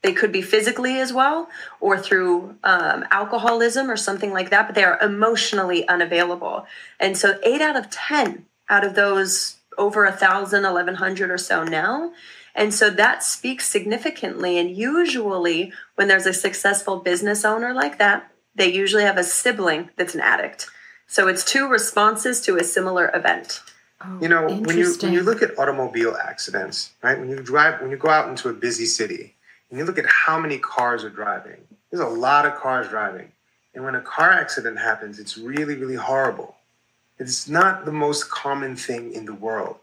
they could be physically as well or through um, alcoholism or something like that, but they are emotionally unavailable. And so, eight out of 10 out of those over a thousand, 1100 or so now. And so that speaks significantly. And usually, when there's a successful business owner like that, they usually have a sibling that's an addict. So it's two responses to a similar event. Oh, you know, when you when you look at automobile accidents, right? When you drive, when you go out into a busy city, and you look at how many cars are driving, there's a lot of cars driving. And when a car accident happens, it's really, really horrible. It's not the most common thing in the world.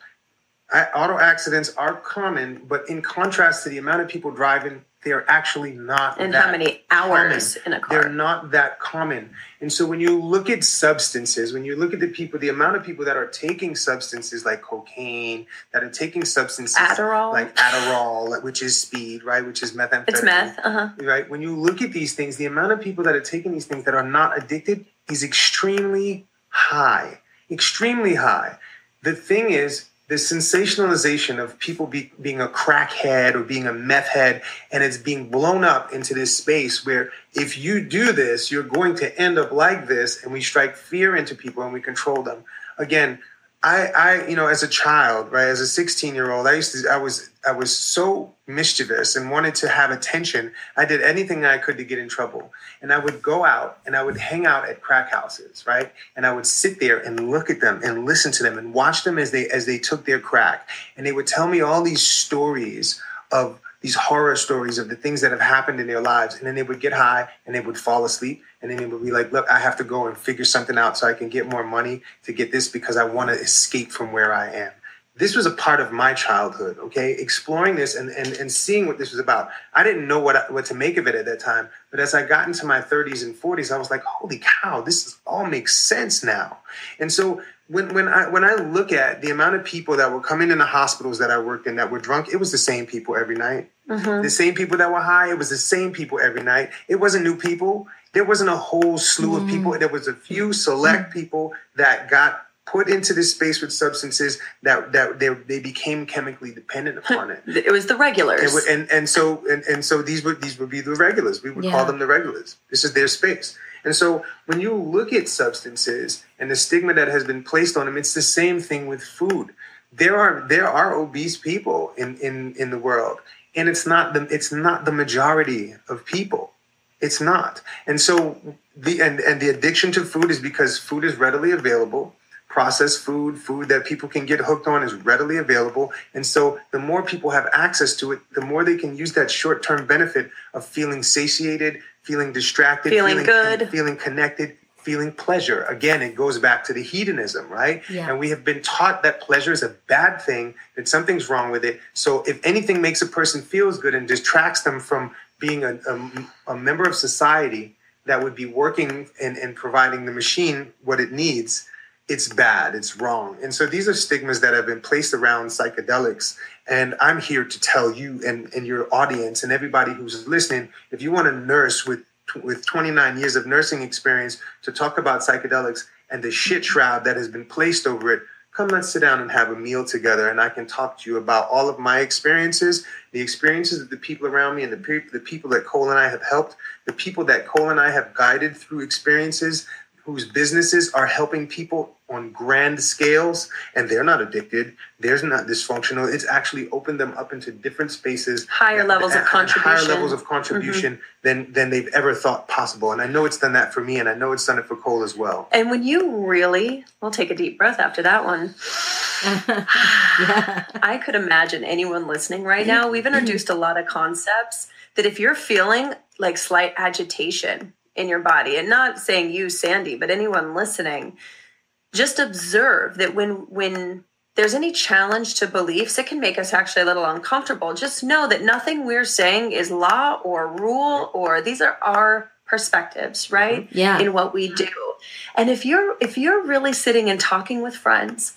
auto accidents are common, but in contrast to the amount of people driving they're actually not and how many hours common. in a car. they're not that common. And so when you look at substances when you look at the people the amount of people that are taking substances like cocaine that are taking substances adderall? like adderall which is speed right which is methamphetamine. It's meth uh-huh. right? When you look at these things the amount of people that are taking these things that are not addicted is extremely high. Extremely high. The thing is the sensationalization of people be, being a crackhead or being a meth head, and it's being blown up into this space where if you do this, you're going to end up like this, and we strike fear into people and we control them. Again, I, I, you know, as a child, right, as a 16 year old, I used to, I was, I was so mischievous and wanted to have attention. I did anything I could to get in trouble. And I would go out and I would hang out at crack houses, right? And I would sit there and look at them and listen to them and watch them as they, as they took their crack. And they would tell me all these stories of these horror stories of the things that have happened in their lives. And then they would get high and they would fall asleep. And then they would be like, look, I have to go and figure something out so I can get more money to get this because I want to escape from where I am. This was a part of my childhood, okay? Exploring this and, and, and seeing what this was about. I didn't know what, what to make of it at that time. But as I got into my 30s and 40s, I was like, holy cow, this all makes sense now. And so when when I when I look at the amount of people that were coming in the hospitals that I worked in that were drunk, it was the same people every night. Mm-hmm. The same people that were high, it was the same people every night. It wasn't new people. There wasn't a whole slew mm-hmm. of people. There was a few select mm-hmm. people that got put into this space with substances that that they, they became chemically dependent hmm. upon it. it was the regulars. And and so and, and so these would these would be the regulars. We would yeah. call them the regulars. This is their space. And so when you look at substances and the stigma that has been placed on them, it's the same thing with food. There are there are obese people in, in, in the world. And it's not the it's not the majority of people. It's not. And so the and, and the addiction to food is because food is readily available. Processed food, food that people can get hooked on is readily available. And so the more people have access to it, the more they can use that short-term benefit of feeling satiated, feeling distracted, feeling, feeling good, feeling connected, feeling pleasure. Again, it goes back to the hedonism, right? Yeah. And we have been taught that pleasure is a bad thing, that something's wrong with it. So if anything makes a person feels good and distracts them from being a, a, a member of society that would be working and, and providing the machine what it needs, it's bad, it's wrong. And so these are stigmas that have been placed around psychedelics. And I'm here to tell you and, and your audience and everybody who's listening, if you want to nurse with with 29 years of nursing experience to talk about psychedelics and the shit shroud that has been placed over it, come let's sit down and have a meal together and I can talk to you about all of my experiences, the experiences of the people around me and the, the people that Cole and I have helped, the people that Cole and I have guided through experiences whose businesses are helping people on grand scales and they're not addicted. They're not dysfunctional. It's actually opened them up into different spaces. Higher levels of contribution higher levels of contribution mm-hmm. than than they've ever thought possible. And i know it's done that for me and i know it's done it for cole as well. And when you really we'll take a deep breath after that one. Yeah. [LAUGHS] i could imagine anyone listening right now. We've introduced a lot of concepts that if you're feeling like slight agitation in your body and not saying you sandy but anyone listening just observe that when when there's any challenge to beliefs it can make us actually a little uncomfortable. Just know that nothing we're saying is law or rule or these are our perspectives mm-hmm. right? Yeah. In what we do. And if you're if you're really sitting and talking with friends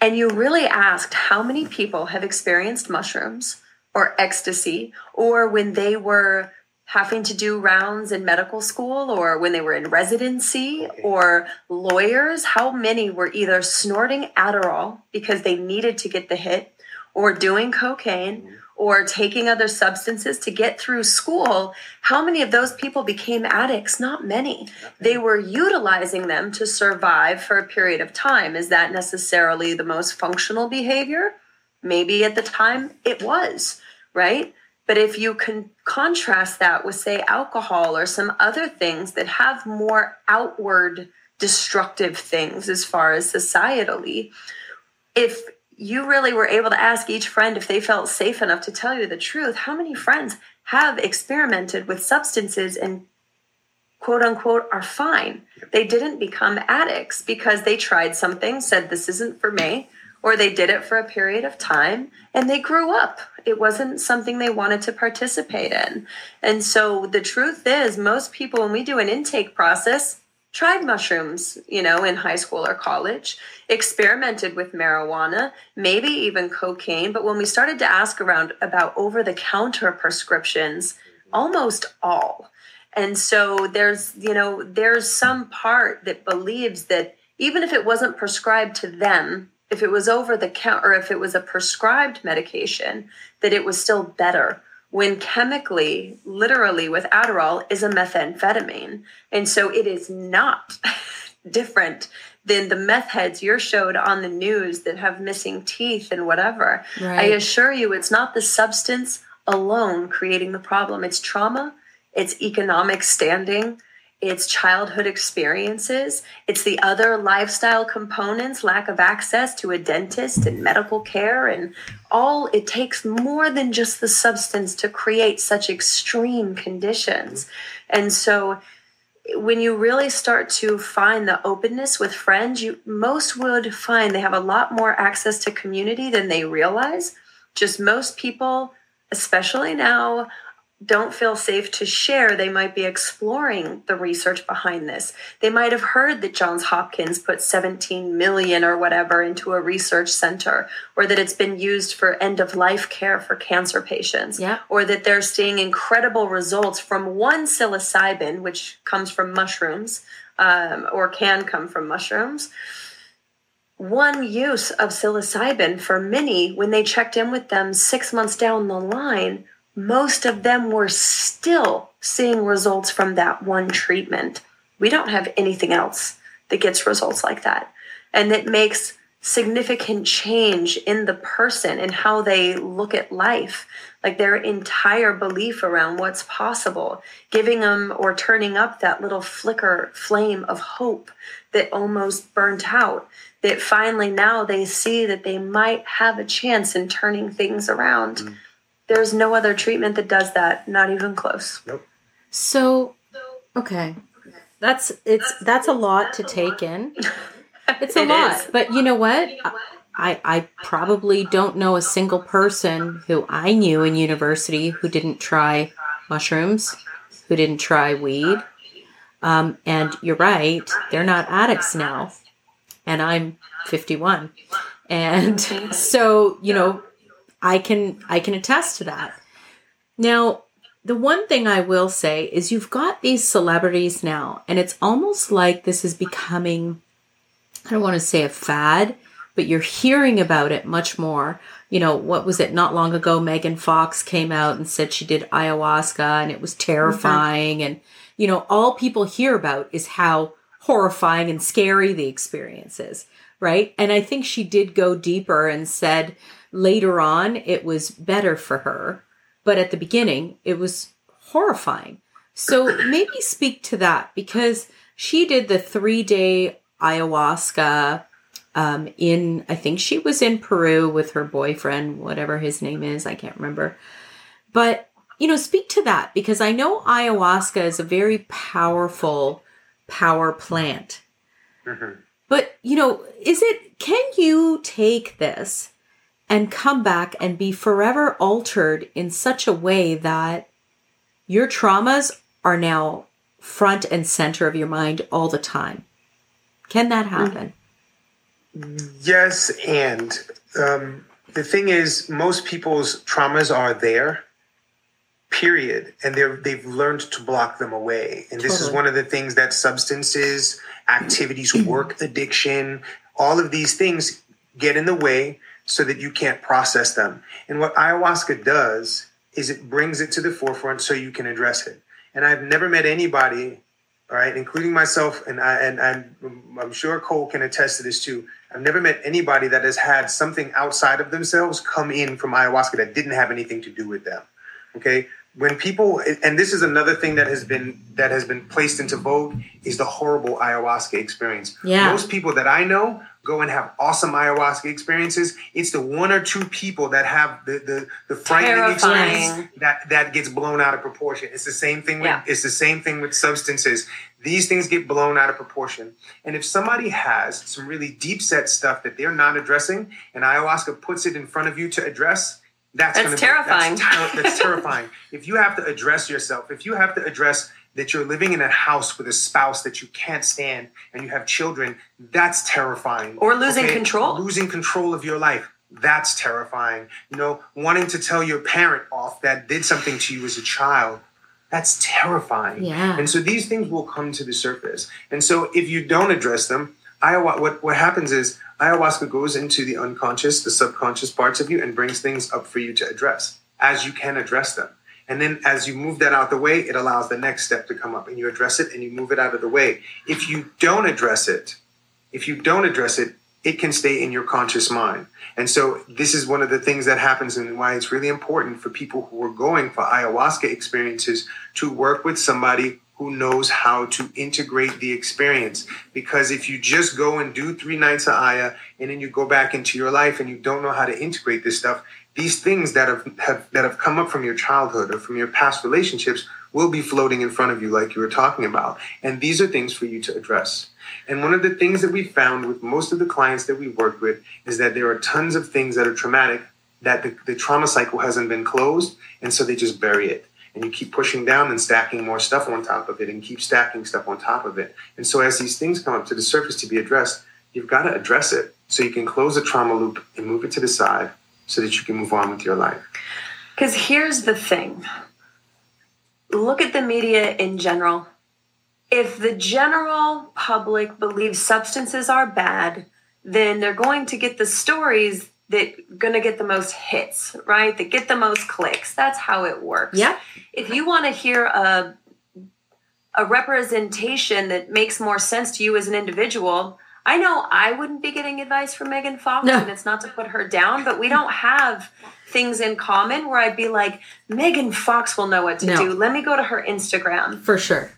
and you really asked how many people have experienced mushrooms or ecstasy or when they were having to do rounds in medical school or when they were in residency or lawyers, how many were either snorting Adderall because they needed to get the hit or doing cocaine mm-hmm. or taking other substances to get through school? How many of those people became addicts? Not many. They were utilizing them to survive for a period of time. Is that necessarily the most functional behavior? Maybe at the time it was, right? But if you can contrast that with, say, alcohol or some other things that have more outward destructive things as far as societally, if you really were able to ask each friend if they felt safe enough to tell you the truth, how many friends have experimented with substances and quote unquote are fine? They didn't become addicts because they tried something, said, This isn't for me or they did it for a period of time and they grew up. It wasn't something they wanted to participate in. And so the truth is, most people, when we do an intake process, tried mushrooms, you know, in high school or college, experimented with marijuana, maybe even cocaine. But when we started to ask around about over the counter prescriptions, almost all. And so there's, you know, there's some part that believes that even if it wasn't prescribed to them, if it was over the counter or if it was a prescribed medication, that it was still better when chemically, literally with Adderall, is a methamphetamine. And so it is not [LAUGHS] different than the meth heads you're showed on the news that have missing teeth and whatever. Right. I assure you, it's not the substance alone creating the problem, it's trauma, it's economic standing it's childhood experiences, it's the other lifestyle components, lack of access to a dentist and medical care, and all it takes more than just the substance to create such extreme conditions. And so when you really start to find the openness with friends, you most would find they have a lot more access to community than they realize. Just most people, especially now, don't feel safe to share, they might be exploring the research behind this. They might have heard that Johns Hopkins put 17 million or whatever into a research center, or that it's been used for end of life care for cancer patients, yeah. or that they're seeing incredible results from one psilocybin, which comes from mushrooms um, or can come from mushrooms. One use of psilocybin for many, when they checked in with them six months down the line, most of them were still seeing results from that one treatment. We don't have anything else that gets results like that. And it makes significant change in the person and how they look at life, like their entire belief around what's possible, giving them or turning up that little flicker flame of hope that almost burnt out. That finally now they see that they might have a chance in turning things around. Mm there's no other treatment that does that, not even close. Nope. So, okay. That's it's that's a lot to take in. [LAUGHS] It's a it lot. Is. But you know what? I I probably don't know a single person who I knew in university who didn't try mushrooms, who didn't try weed. Um, and you're right, they're not addicts now. And I'm 51. And [LAUGHS] so, you know, I can I can attest to that. Now, the one thing I will say is you've got these celebrities now, and it's almost like this is becoming I don't want to say a fad, but you're hearing about it much more. You know, what was it not long ago? Megan Fox came out and said she did ayahuasca and it was terrifying. Mm-hmm. And, you know, all people hear about is how horrifying and scary the experience is, right? And I think she did go deeper and said, Later on, it was better for her, but at the beginning, it was horrifying. So maybe speak to that because she did the three day ayahuasca um, in, I think she was in Peru with her boyfriend, whatever his name is, I can't remember. But, you know, speak to that because I know ayahuasca is a very powerful power plant. Mm-hmm. But, you know, is it, can you take this and come back and be forever altered in such a way that your traumas are now front and center of your mind all the time. Can that happen? Yes, and um, the thing is, most people's traumas are there, period, and they're they've learned to block them away. And this totally. is one of the things that substances, activities, work addiction, all of these things get in the way so that you can't process them. And what ayahuasca does is it brings it to the forefront so you can address it. And I've never met anybody, all right, including myself, and I and I'm I'm sure Cole can attest to this too. I've never met anybody that has had something outside of themselves come in from ayahuasca that didn't have anything to do with them. Okay, when people and this is another thing that has been that has been placed into vogue is the horrible ayahuasca experience. Yeah. Most people that I know go and have awesome ayahuasca experiences. It's the one or two people that have the the, the frightening Terrifying. experience that that gets blown out of proportion. It's the same thing with yeah. it's the same thing with substances. These things get blown out of proportion. And if somebody has some really deep set stuff that they're not addressing, and ayahuasca puts it in front of you to address, that's, that's terrifying. Be, that's, that's terrifying. [LAUGHS] If you have to address yourself, if you have to address that you're living in a house with a spouse that you can't stand and you have children, that's terrifying. Or losing okay? control. Losing control of your life. That's terrifying. You know, wanting to tell your parent off that did something to you as a child. That's terrifying. Yeah. And so these things will come to the surface. And so if you don't address them, ayahuasca, what, what happens is ayahuasca goes into the unconscious, the subconscious parts of you and brings things up for you to address as you can address them. And then as you move that out the way, it allows the next step to come up and you address it and you move it out of the way. If you don't address it, if you don't address it, it can stay in your conscious mind. And so this is one of the things that happens and why it's really important for people who are going for ayahuasca experiences to work with somebody who knows how to integrate the experience. Because if you just go and do three nights of Aya and then you go back into your life and you don't know how to integrate this stuff, these things that have, have that have come up from your childhood or from your past relationships will be floating in front of you like you were talking about. And these are things for you to address. And one of the things that we found with most of the clients that we work with is that there are tons of things that are traumatic that the, the trauma cycle hasn't been closed. And so they just bury it and you keep pushing down and stacking more stuff on top of it and keep stacking stuff on top of it. And so as these things come up to the surface to be addressed, you've got to address it so you can close the trauma loop and move it to the side so that you can move on with your life. Because here's the thing look at the media in general. If the general public believes substances are bad, then they're going to get the stories that are going to get the most hits, right? That get the most clicks. That's how it works. Yeah. If you want to hear a a representation that makes more sense to you as an individual, I know I wouldn't be getting advice from Megan Fox, no. and it's not to put her down, but we don't have things in common where I'd be like, Megan Fox will know what to no. do. Let me go to her Instagram. For sure.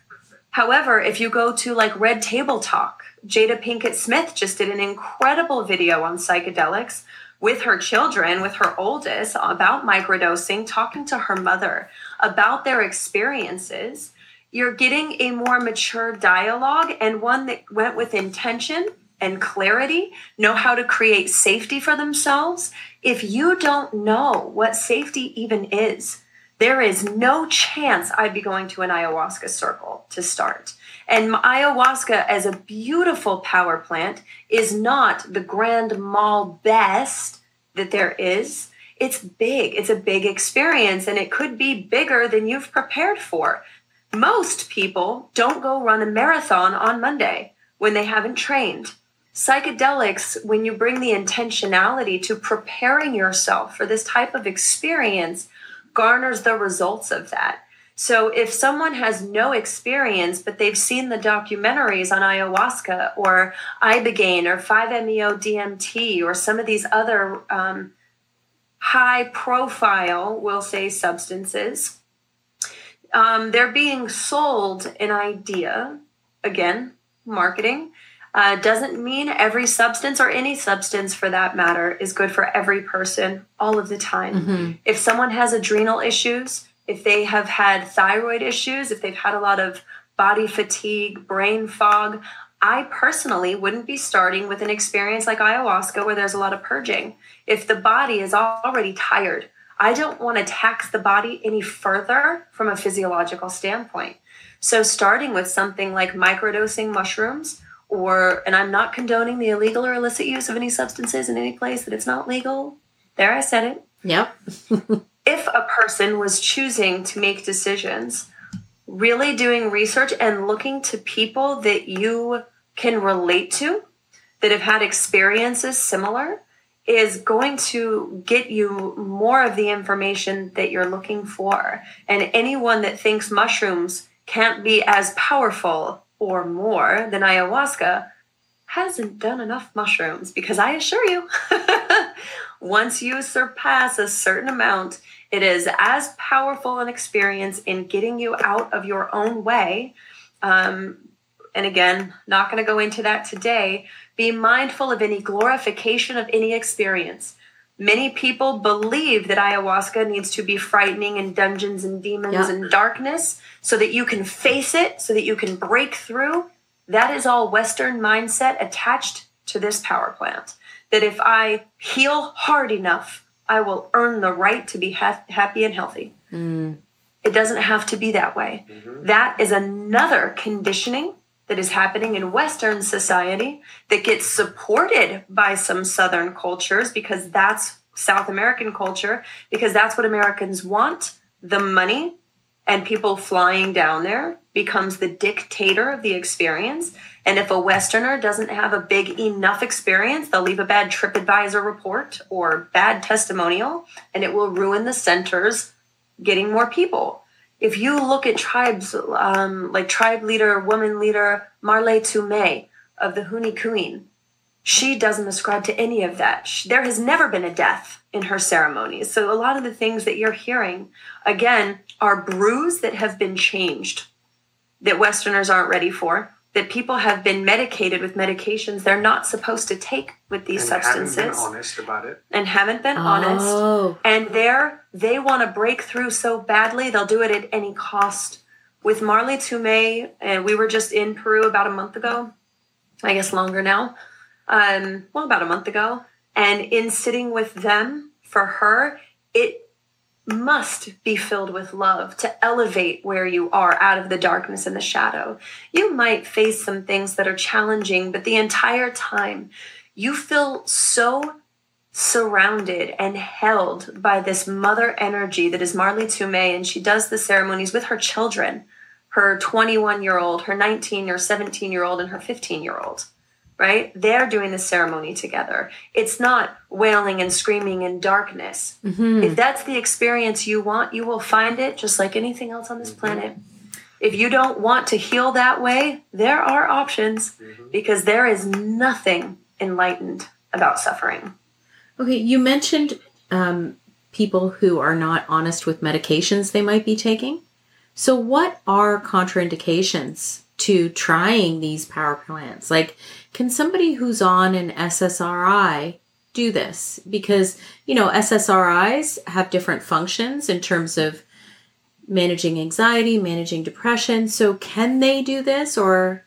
However, if you go to like Red Table Talk, Jada Pinkett Smith just did an incredible video on psychedelics with her children, with her oldest, about microdosing, talking to her mother about their experiences. You're getting a more mature dialogue and one that went with intention and clarity, know how to create safety for themselves. If you don't know what safety even is, there is no chance I'd be going to an ayahuasca circle to start. And ayahuasca, as a beautiful power plant, is not the grand mal best that there is. It's big, it's a big experience, and it could be bigger than you've prepared for. Most people don't go run a marathon on Monday when they haven't trained. Psychedelics, when you bring the intentionality to preparing yourself for this type of experience, garners the results of that. So if someone has no experience, but they've seen the documentaries on ayahuasca or ibogaine or 5-MeO DMT or some of these other um, high profile, we'll say, substances, um, they're being sold an idea. Again, marketing. Uh, doesn't mean every substance or any substance for that matter is good for every person all of the time. Mm-hmm. If someone has adrenal issues, if they have had thyroid issues, if they've had a lot of body fatigue, brain fog, I personally wouldn't be starting with an experience like ayahuasca where there's a lot of purging. If the body is already tired, I don't want to tax the body any further from a physiological standpoint. So, starting with something like microdosing mushrooms, or, and I'm not condoning the illegal or illicit use of any substances in any place that it's not legal. There, I said it. Yep. [LAUGHS] if a person was choosing to make decisions, really doing research and looking to people that you can relate to, that have had experiences similar, is going to get you more of the information that you're looking for. And anyone that thinks mushrooms can't be as powerful or more than ayahuasca hasn't done enough mushrooms because I assure you, [LAUGHS] once you surpass a certain amount, it is as powerful an experience in getting you out of your own way. Um, and again, not going to go into that today. Be mindful of any glorification of any experience. Many people believe that ayahuasca needs to be frightening and dungeons and demons yep. and darkness so that you can face it, so that you can break through. That is all Western mindset attached to this power plant. That if I heal hard enough, I will earn the right to be ha- happy and healthy. Mm. It doesn't have to be that way. Mm-hmm. That is another conditioning that is happening in Western society that gets supported by some Southern cultures because that's South American culture, because that's what Americans want the money and people flying down there becomes the dictator of the experience. And if a Westerner doesn't have a big enough experience, they'll leave a bad TripAdvisor report or bad testimonial, and it will ruin the center's getting more people. If you look at tribes, um, like tribe leader, woman leader, Marley Tume of the Hunikuin, she doesn't ascribe to any of that. There has never been a death in her ceremonies. So a lot of the things that you're hearing, again, are brews that have been changed that Westerners aren't ready for. That people have been medicated with medications they're not supposed to take with these and substances. Haven't been honest about it. And haven't been Oh. honest. And they're they want to break through so badly, they'll do it at any cost. With Marley Tume, and we were just in Peru about a month ago, I guess longer now. Um, well, about a month ago. And in sitting with them for her, it must be filled with love to elevate where you are out of the darkness and the shadow. You might face some things that are challenging, but the entire time you feel so surrounded and held by this mother energy that is Marley Tume, and she does the ceremonies with her children her 21 year old, her 19 or 17 year old, and her 15 year old. Right? They're doing the ceremony together. It's not wailing and screaming in darkness. Mm-hmm. If that's the experience you want, you will find it just like anything else on this mm-hmm. planet. If you don't want to heal that way, there are options mm-hmm. because there is nothing enlightened about suffering. Okay, you mentioned um, people who are not honest with medications they might be taking. So, what are contraindications to trying these power plants? Like, can somebody who's on an SSRI do this? Because, you know, SSRIs have different functions in terms of managing anxiety, managing depression. So, can they do this? Or,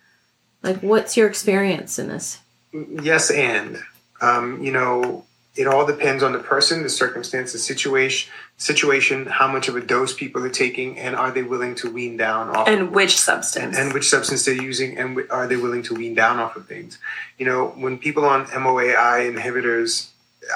like, what's your experience in this? Yes, and um, you know, it all depends on the person, the circumstance, the situation, situation, how much of a dose people are taking, and are they willing to wean down off And which substance? and which substance they're using, and are they willing to wean down off of things? You know, when people on MAOI inhibitors,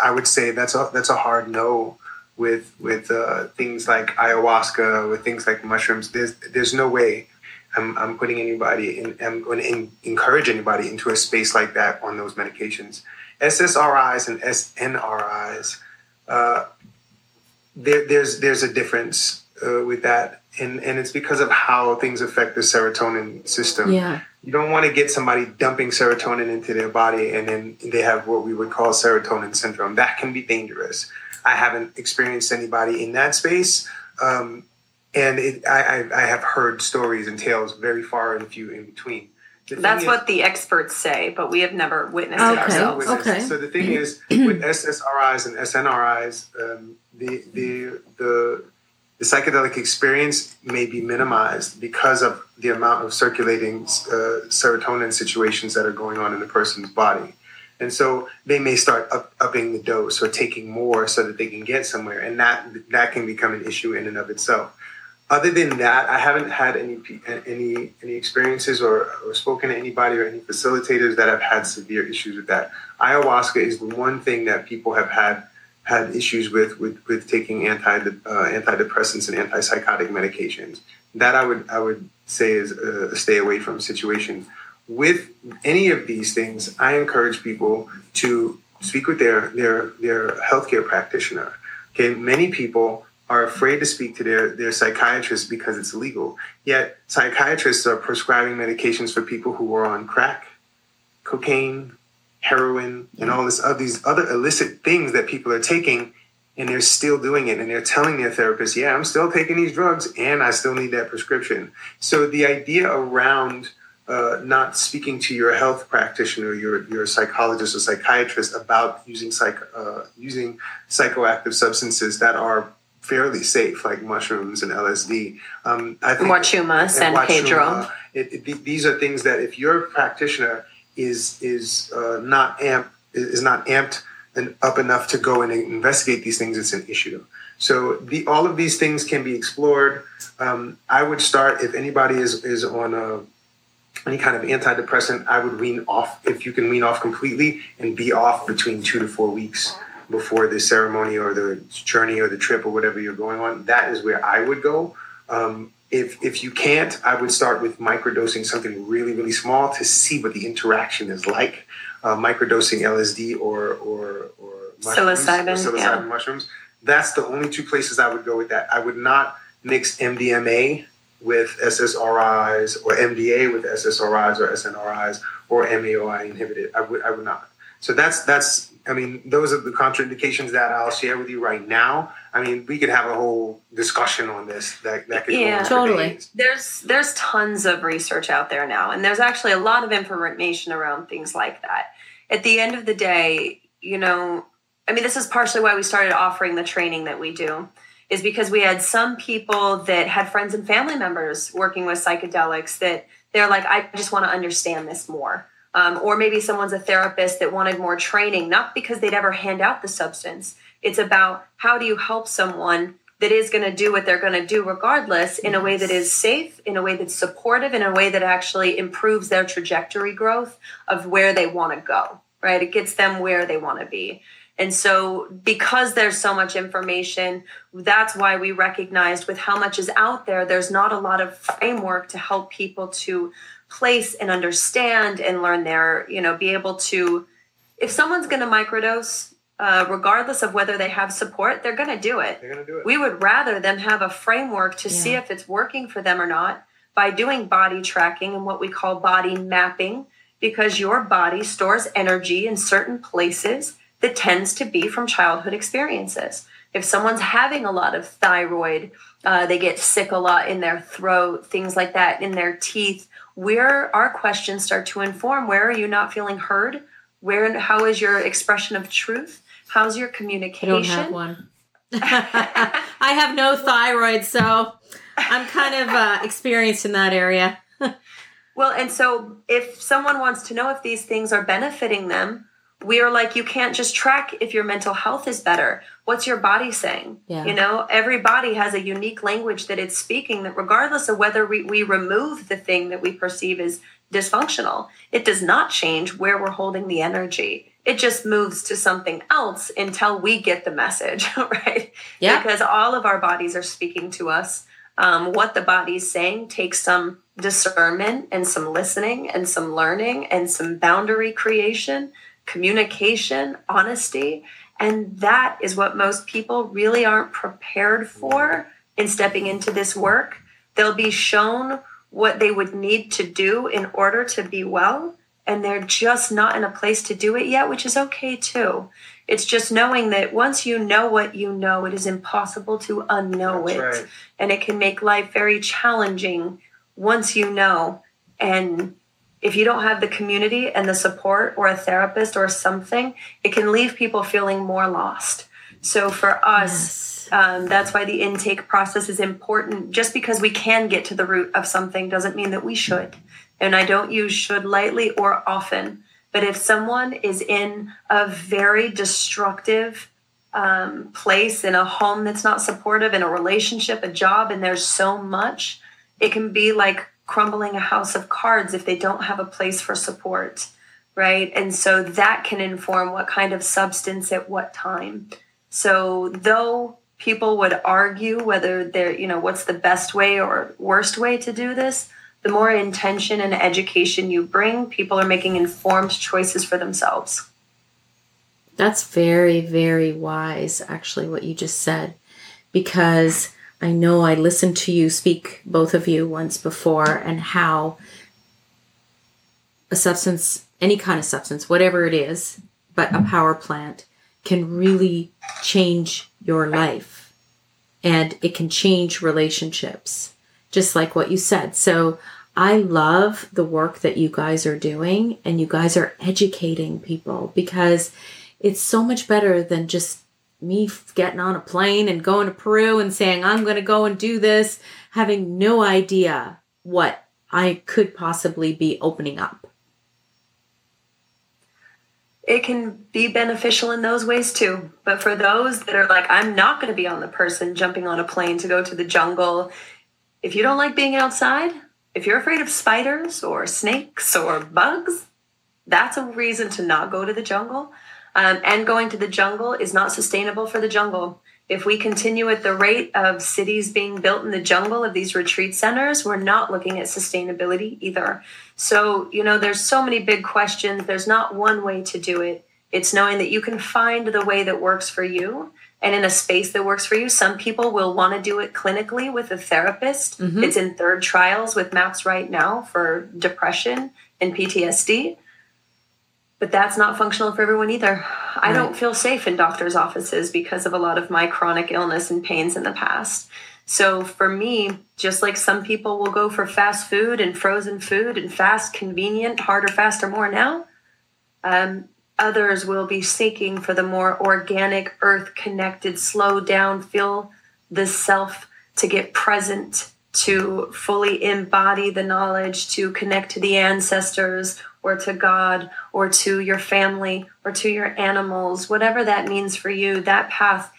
I would say that's a that's a hard no. With with uh, things like ayahuasca, with things like mushrooms, there's there's no way I'm, I'm putting anybody in, I'm going to encourage anybody into a space like that on those medications. SSRIs and SNRIs, uh, there, there's there's a difference uh, with that, and and it's because of how things affect the serotonin system. Yeah. You don't want to get somebody dumping serotonin into their body, and then they have what we would call serotonin syndrome. That can be dangerous. I haven't experienced anybody in that space. Um, and it, I, I, I have heard stories and tales very far and few in between. The That's is- what the experts say, but we have never witnessed it ourselves. Okay. So the thing is, [CLEARS THROAT] with SSRIs and SNRIs, um, the, the the the psychedelic experience may be minimized because of the amount of circulating uh, serotonin situations that are going on in the person's body. And so they may start up, upping the dose or taking more so that they can get somewhere, and that that can become an issue in and of itself. Other than that, I haven't had any any any experiences or, or spoken to anybody or any facilitators that have had severe issues with that. Ayahuasca is the one thing that people have had had issues with with, with taking anti uh, antidepressants and antipsychotic medications. That I would I would say is a, stay away from situation. With any of these things, I encourage people to speak with their their their healthcare practitioner. Okay, many people are afraid to speak to their, their psychiatrist because it's illegal. Yet psychiatrists are prescribing medications for people who are on crack, cocaine, heroin, and all this other these other illicit things that people are taking, and they're still doing it, and they're telling their therapist, "Yeah, I'm still taking these drugs, and I still need that prescription." So the idea around uh, not speaking to your health practitioner, your your psychologist or psychiatrist about using psych uh, using psychoactive substances that are fairly safe, like mushrooms and LSD. Um, I think Wachuma, San Wachuma, Pedro. It, it, th- these are things that if your practitioner is is uh, not amped is not amped and up enough to go and investigate these things, it's an issue. So the, all of these things can be explored. Um, I would start if anybody is is on a any kind of antidepressant, I would wean off if you can wean off completely and be off between two to four weeks before the ceremony or the journey or the trip or whatever you're going on. That is where I would go. Um, if if you can't, I would start with microdosing something really really small to see what the interaction is like. Uh, microdosing LSD or or or mushrooms, psilocybin, or psilocybin yeah. mushrooms. That's the only two places I would go with that. I would not mix MDMA with SSRIs or MDA with SSRIs or SNRIs or MAOI inhibited. I would I would not. So that's that's I mean those are the contraindications that I'll share with you right now. I mean we could have a whole discussion on this that that could Yeah. go on for Totally. there's there's tons of research out there now and there's actually a lot of information around things like that at the end of the day you know i mean this is partially why we started offering the training that we do is because we had some people that had friends and family members working with psychedelics that they're like i just want to understand this more um, or maybe someone's a therapist that wanted more training not because they'd ever hand out the substance it's about how do you help someone that is going to do what they're going to do regardless in a way that is safe, in a way that's supportive, in a way that actually improves their trajectory growth of where they want to go, right? It gets them where they want to be. And so, because there's so much information, that's why we recognized with how much is out there, there's not a lot of framework to help people to place and understand and learn their, you know, be able to, if someone's going to microdose, uh, regardless of whether they have support, they're going to do it. They're gonna do it. we would rather them have a framework to see if it's working for them or not by doing body tracking and what we call body mapping because your body stores energy in certain places that tends to be from childhood experiences. If someone's having a lot of thyroid uh, they get sick a lot in their throat things like that in their teeth where our questions start to inform where are you not feeling heard where how is your expression of truth how's your communication? I don't have one. [LAUGHS] I have no thyroid, so I'm kind of uh, experienced in that area. [LAUGHS] Well, and so if someone wants to know if these things are benefiting them, we are like, you can't just track if your mental health is better. What's your body saying? Yeah. You know, every body has a unique language that it's speaking that regardless of whether we, we remove the thing that we perceive as dysfunctional, it does not change where we're holding the energy. It just moves to something else until we get the message, [LAUGHS] right? Yeah. Because all of our bodies are speaking to us. Um, what the body's saying takes some discernment and some listening and some learning and some boundary creation, communication, honesty. And that is what most people really aren't prepared for in stepping into this work. They'll be shown what they would need to do in order to be well, and they're just not in a place to do it yet, which is okay too. It's just knowing that once you know what you know, it is impossible to unknow That's it. right. And it can make life very challenging once you know. And if you don't have the community and the support or a therapist or something, it can leave people feeling more lost. So for us, um, that's why the intake process is important. Just because we can get to the root of something doesn't mean that we should. And I don't use should lightly or often. But if someone is in a very destructive um, place, in a home that's not supportive, in a relationship, a job, and there's so much, it can be like crumbling a house of cards if they don't have a place for support, right? And so that can inform what kind of substance at what time. So, though people would argue whether they're, you know, what's the best way or worst way to do this, the more intention and education you bring, people are making informed choices for themselves. That's very, very wise, actually, what you just said, because I know I listened to you speak, both of you, once before, and how a substance, any kind of substance, whatever it is, but a power plant can really change your life and it can change relationships, just like what you said. So I love the work that you guys are doing and you guys are educating people because it's so much better than just me getting on a plane and going to Peru and saying, I'm going to go and do this, having no idea what I could possibly be opening up. it can be beneficial in those ways too. But for those that are like, I'm not going to be on the person jumping on a plane to go to the jungle, if you don't like being outside, if you're afraid of spiders or snakes or bugs, that's a reason to not go to the jungle. Um, and going to the jungle is not sustainable for the jungle. If we continue at the rate of cities being built in the jungle of these retreat centers, we're not looking at sustainability either. So, you know, there's so many big questions. There's not one way to do it. It's knowing that you can find the way that works for you and in a space that works for you. Some people will want to do it clinically with a therapist. Mm-hmm. It's in third trials with MAPS right now for depression and PTSD. But that's not functional for everyone either. Right. I don't feel safe in doctors' offices because of a lot of my chronic illness and pains in the past. So for me, just like some people will go for fast food and frozen food and fast, convenient, harder, faster, more now, um, others will be seeking for the more organic, earth connected, slow down, feel the self to get present, to fully embody the knowledge, to connect to the ancestors or to God or to your family or to your animals, whatever that means for you, that path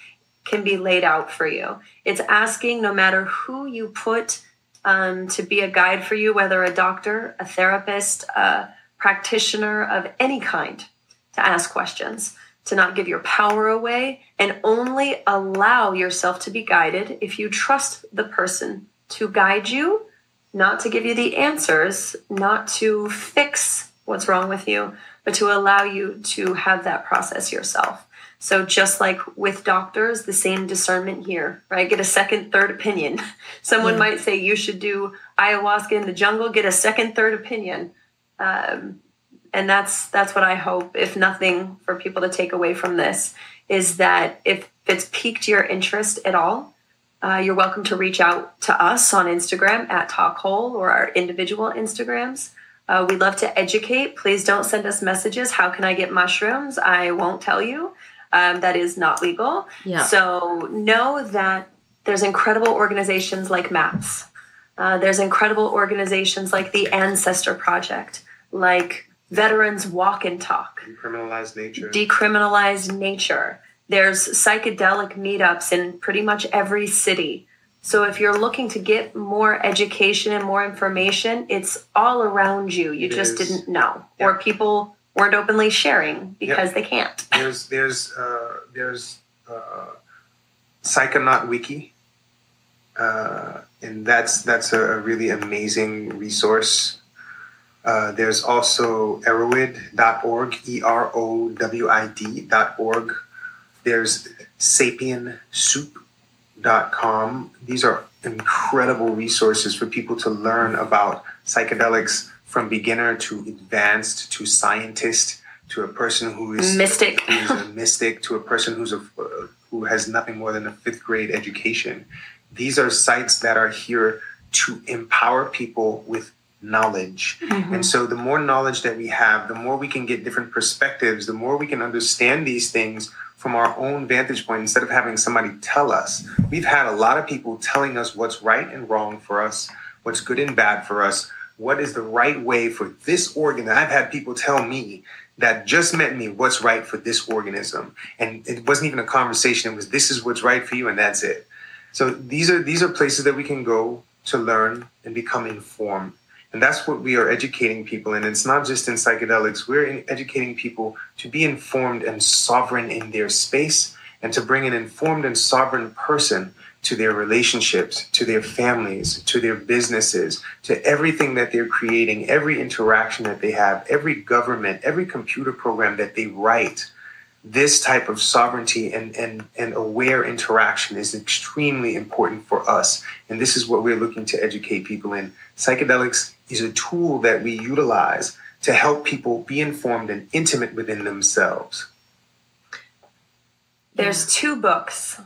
can be laid out for you. It's asking no matter who you put um, to be a guide for you, whether a doctor, a therapist, a practitioner of any kind, to ask questions, to not give your power away, and only allow yourself to be guided if you trust the person to guide you, not to give you the answers, not to fix what's wrong with you, but to allow you to have that process yourself. So just like with doctors, the same discernment here, right? Get a second, third opinion. [LAUGHS] Someone might say you should do ayahuasca in the jungle. Get a second, third opinion. Um, and that's that's what I hope, if nothing, for people to take away from this is that if it's piqued your interest at all, uh, you're welcome to reach out to us on Instagram at Tah Kole or our individual Instagrams. Uh, we love to educate. Please don't send us messages. How can I get mushrooms? I won't tell you. Um, that is not legal. Yeah. So know that there's incredible organizations like MAPS. Uh, there's incredible organizations like the Ancestor Project, like Veterans Walk and Talk. Decriminalized Nature. Decriminalized Nature. There's psychedelic meetups in pretty much every city. So if you're looking to get more education and more information, it's all around you. You it just is. didn't know, or people weren't openly sharing because they can't. [LAUGHS] There's there's uh, there's uh, Psychonaut Wiki, uh, and that's that's a really amazing resource. Uh, there's also erowid.org, E R O W I D.org. There's Sapien Soup com. These are incredible resources for people to learn about psychedelics from beginner to advanced to scientist to a person who is mystic, who's a [LAUGHS] mystic to a person who's a who has nothing more than a fifth grade education. These are sites that are here to empower people with knowledge. Mm-hmm. And so the more knowledge that we have, the more we can get different perspectives, the more we can understand these things from our own vantage point instead of having somebody tell us. We've had a lot of people telling us what's right and wrong for us, what's good and bad for us, what is the right way for this organ. I've had people tell me that just met me what's right for this organism. And it wasn't even a conversation, it was this is what's right for you and that's it. So these are these are places that we can go to learn and become informed. And that's what we are educating people in. It's not just in psychedelics, we're educating people to be informed and sovereign in their space and to bring an informed and sovereign person to their relationships, to their families, to their businesses, to everything that they're creating, every interaction that they have, every government, every computer program that they write. This type of sovereignty and, and, and aware interaction is extremely important for us. And this is what we're looking to educate people in. Psychedelics is a tool that we utilize to help people be informed and intimate within themselves. There's two books.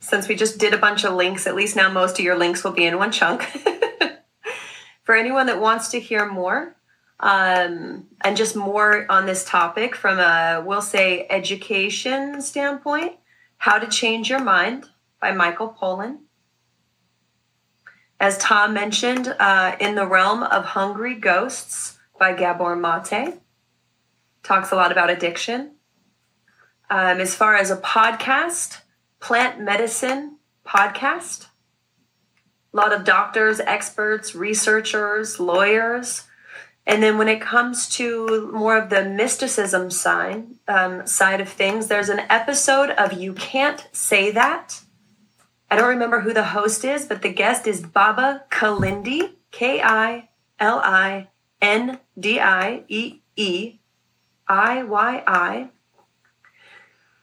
Since we just did a bunch of links, at least now most of your links will be in one chunk. [LAUGHS] For anyone that wants to hear more, um, and just more on this topic from a, we'll say, education standpoint, How to Change Your Mind by Michael Pollan as Tom mentioned, uh, In the Realm of Hungry Ghosts by Gabor Mate. Talks a lot about addiction. Um, as far as a podcast, plant medicine podcast. A lot of doctors, experts, researchers, lawyers, And then when it comes to more of the mysticism side, um, side of things, there's an episode of You Can't Say That. I don't remember who the host is, but the guest is Baba Kilindi, K I L I N D I E E I Y I.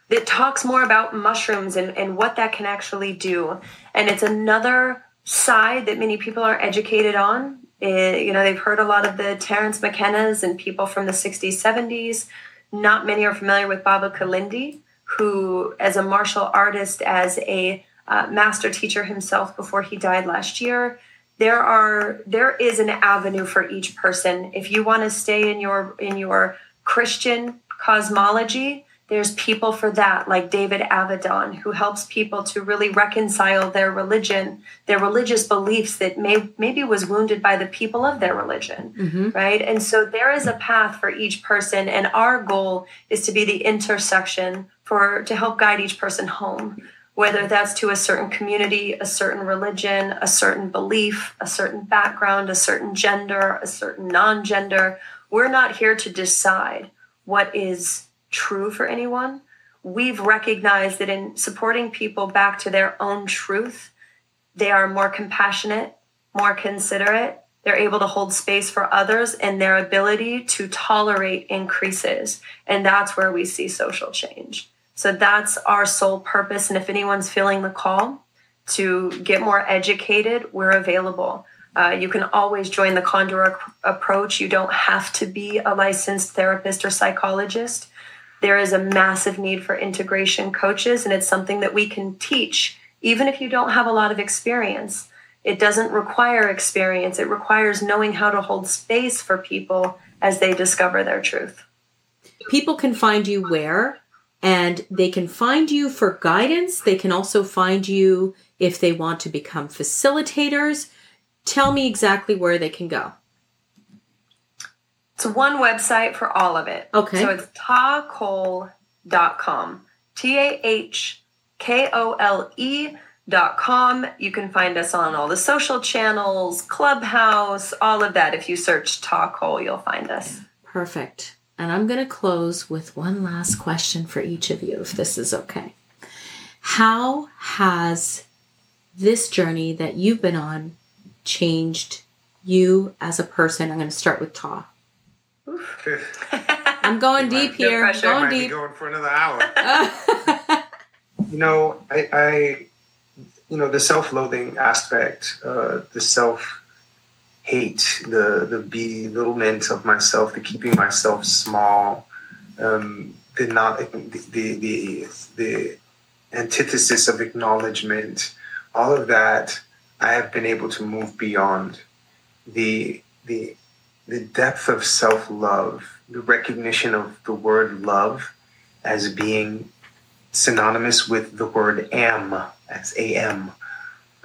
That talks more about mushrooms and, and what that can actually do. And it's another side that many people are educated on it, you know, they've heard a lot of the Terence McKenna's and people from the 60s, 70s. Not many are familiar with Baba Kilindi, who, as a martial artist, as a uh, master teacher himself before he died last year, there are there is an avenue for each person. If you want to stay in your in your Christian cosmology, there's people for that, like David Avedon, who helps people to really reconcile their religion, their religious beliefs that may maybe was wounded by the people of their religion, mm-hmm. right? And so there is a path for each person, and our goal is to be the intersection for to help guide each person home, whether that's to a certain community, a certain religion, a certain belief, a certain background, a certain gender, a certain non-gender. We're not here to decide what is true for anyone, we've recognized that in supporting people back to their own truth, they are more compassionate, more considerate, they're able to hold space for others, and their ability to tolerate increases. And that's where we see social change. So that's our sole purpose. And if anyone's feeling the call to get more educated, we're available. Uh, you can always join the Condor approach. You don't have to be a licensed therapist or psychologist there is a massive need for integration coaches, and it's something that we can teach, even if you don't have a lot of experience. It doesn't require experience, it requires knowing how to hold space for people as they discover their truth. People can find you where? And they can find you for guidance. They can also find you if they want to become facilitators. Tell me exactly where they can go. It's one website for all of it. Okay. So it's tahkole.com. T A H K O L E dot com. You can find us on all the social channels, Clubhouse, all of that. If you search Tah Kole, you'll find us. Perfect. And I'm going to close with one last question for each of you, if this is okay. How has this journey that you've been on changed you as a person? I'm going to start with Tah. I'm going deep here. I'm going deep. going for another hour. [LAUGHS] you know, I, I, you know, the self-loathing aspect, uh, the self hate, the the belittlement of myself, the keeping myself small, um, the not the, the the the antithesis of acknowledgement, all of that, I have been able to move beyond the the the depth of self love, the recognition of the word love as being synonymous with the word am, as A M.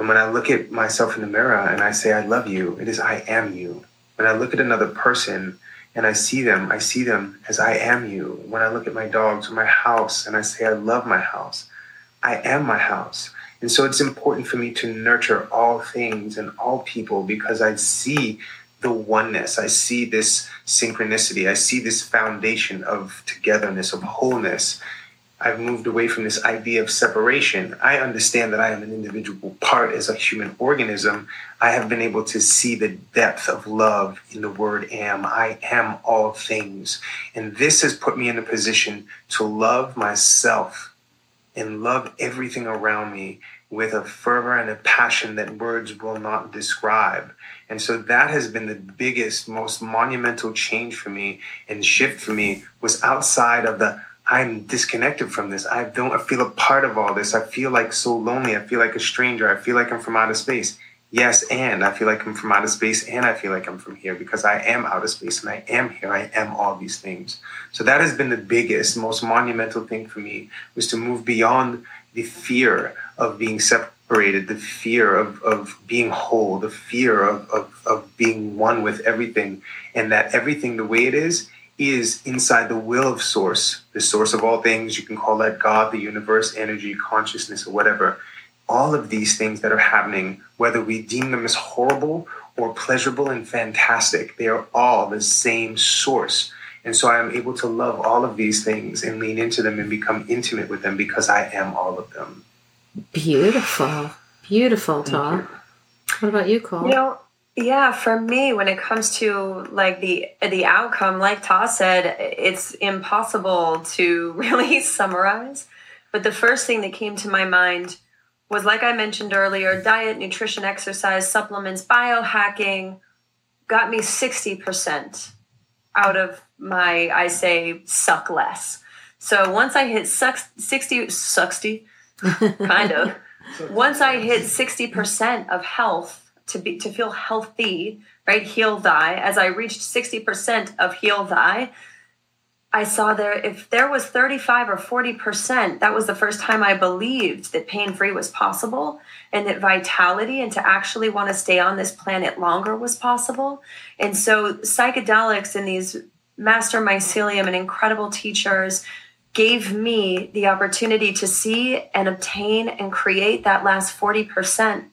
And when I look at myself in the mirror and I say, I love you, it is I am you. When I look at another person and I see them, I see them as I am you. When I look at my dogs or my house and I say, I love my house, I am my house. And so it's important for me to nurture all things and all people because I see the oneness. I see this synchronicity. I see this foundation of togetherness, of wholeness. I've moved away from this idea of separation. I understand that I am an individual part as a human organism. I have been able to see the depth of love in the word am. I am all things. And this has put me in a position to love myself and love everything around me with a fervor and a passion that words will not describe. And so that has been the biggest, most monumental change for me and shift for me was outside of the I'm disconnected from this. I don't I feel a part of all this. I feel like so lonely. I feel like a stranger. I feel like I'm from outer space. Yes, and I feel like I'm from outer space and I feel like I'm from here because I am outer space and I am here. I am all these things. So that has been the biggest, most monumental thing for me was to move beyond the fear of being separated, the fear of, of being whole, the fear of, of, of being one with everything, and that everything the way it is is inside the will of source, the source of all things. You can call that God, the universe, energy, consciousness, or whatever. All of these things that are happening, whether we deem them as horrible or pleasurable and fantastic. They are all the same source. And so I am able to love all of these things and lean into them and become intimate with them because I am all of them. Beautiful. Beautiful, Tom. What about you, Cole? You know, yeah, for me, when it comes to like the the outcome, like Ta said, it's impossible to [LAUGHS] really summarize. But the first thing that came to my mind was like I mentioned earlier, diet, nutrition, exercise, supplements, biohacking got me 60% out of my, I say, suck less. So once I hit 60, 60 [LAUGHS] kind of, once I hit 60% of health to be to feel healthy, right? Heal thy. As I reached 60% of heal thy, I saw there if there was 35 or 40%, that was the first time I believed that pain free was possible and that vitality and to actually want to stay on this planet longer was possible. And so psychedelics and these master mycelium and incredible teachers gave me the opportunity to see and obtain and create that last 40%.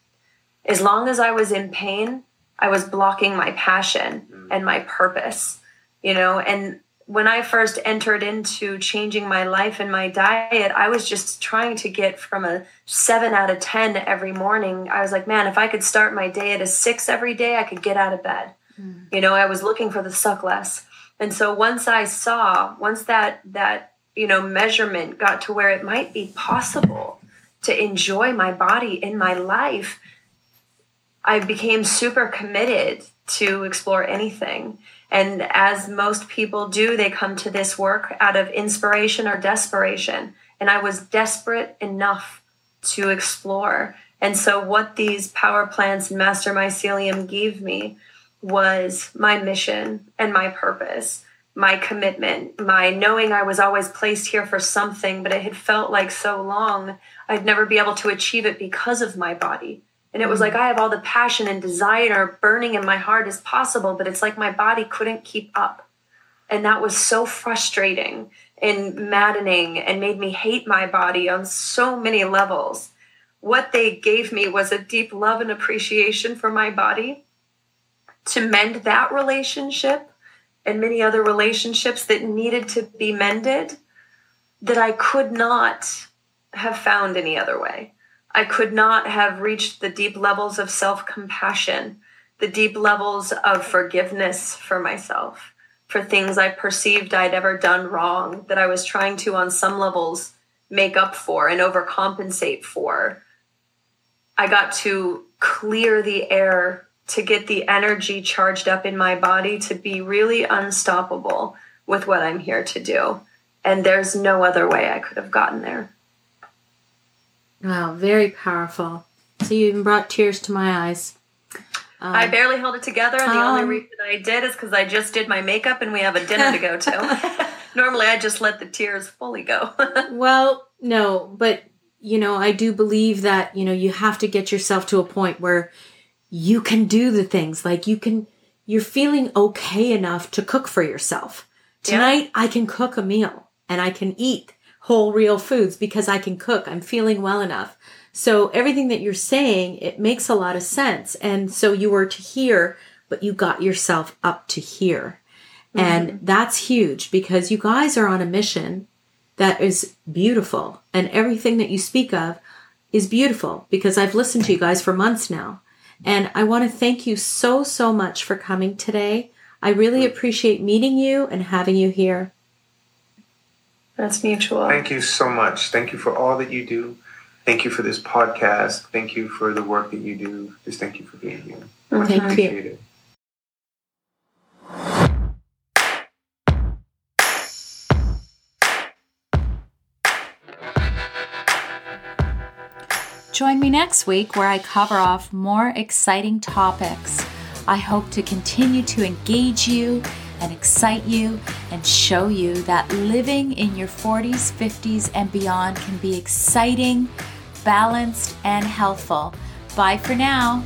As long as I was in pain, I was blocking my passion mm. and my purpose, you know, and when I first entered into changing my life and my diet, I was just trying to get from a seven out of 10 every morning. I was like, man, if I could start my day at a six every day, I could get out of bed. Mm. You know, I was looking for the suck less. And so once I saw, once that, that, you know, measurement got to where it might be possible to enjoy my body in my life, I became super committed to explore anything. And as most people do, they come to this work out of inspiration or desperation. And I was desperate enough to explore. And so, what these power plants and master mycelium gave me was my mission and my purpose, my commitment, my knowing I was always placed here for something, but it had felt like so long I'd never be able to achieve it because of my body. And it was like. I have all the passion and desire burning in my heart as possible, but it's like my body couldn't keep up. And that was so frustrating and maddening and made me hate my body on so many levels. What they gave me was a deep love and appreciation for my body to mend that relationship and many other relationships that needed to be mended that I could not have found any other way. I could not have reached the deep levels of self compassion, the deep levels of forgiveness for myself, for things I perceived I'd ever done wrong, that I was trying to, on some levels, make up for and overcompensate for. I got to clear the air to get the energy charged up in my body to be really unstoppable with what I'm here to do. And there's no other way I could have gotten there. Wow, very powerful. So you even brought tears to my eyes. Um, I barely held it together, and the um, only reason I did is because I just did my makeup and we have a dinner to go to. [LAUGHS] Normally, I just let the tears fully go. [LAUGHS] well, no, but you know, I do believe that you know you have to get yourself to a point where you can do the things like you can. You're feeling okay enough to cook for yourself. Tonight, yeah. I can cook a meal and I can eat whole real foods because I can cook. I'm feeling well enough. So everything that you're saying, it makes a lot of sense. And so you were to hear, but you got yourself up to here. Mm-hmm. And that's huge because you guys are on a mission that is beautiful. And everything that you speak of is beautiful because I've listened to you guys for months now. And I want to thank you so, so much for coming today. I really appreciate meeting you and having you here. That's mutual. Thank you so much. Thank you for all that you do. Thank you for this podcast. Thank you for the work that you do. Just thank you for being here. Much thank appreciated. you. Join me next week where I cover off more exciting topics. I hope to continue to engage you and excite you and show you that living in your 40s, 50s, and beyond can be exciting, balanced, and healthful. Bye for now.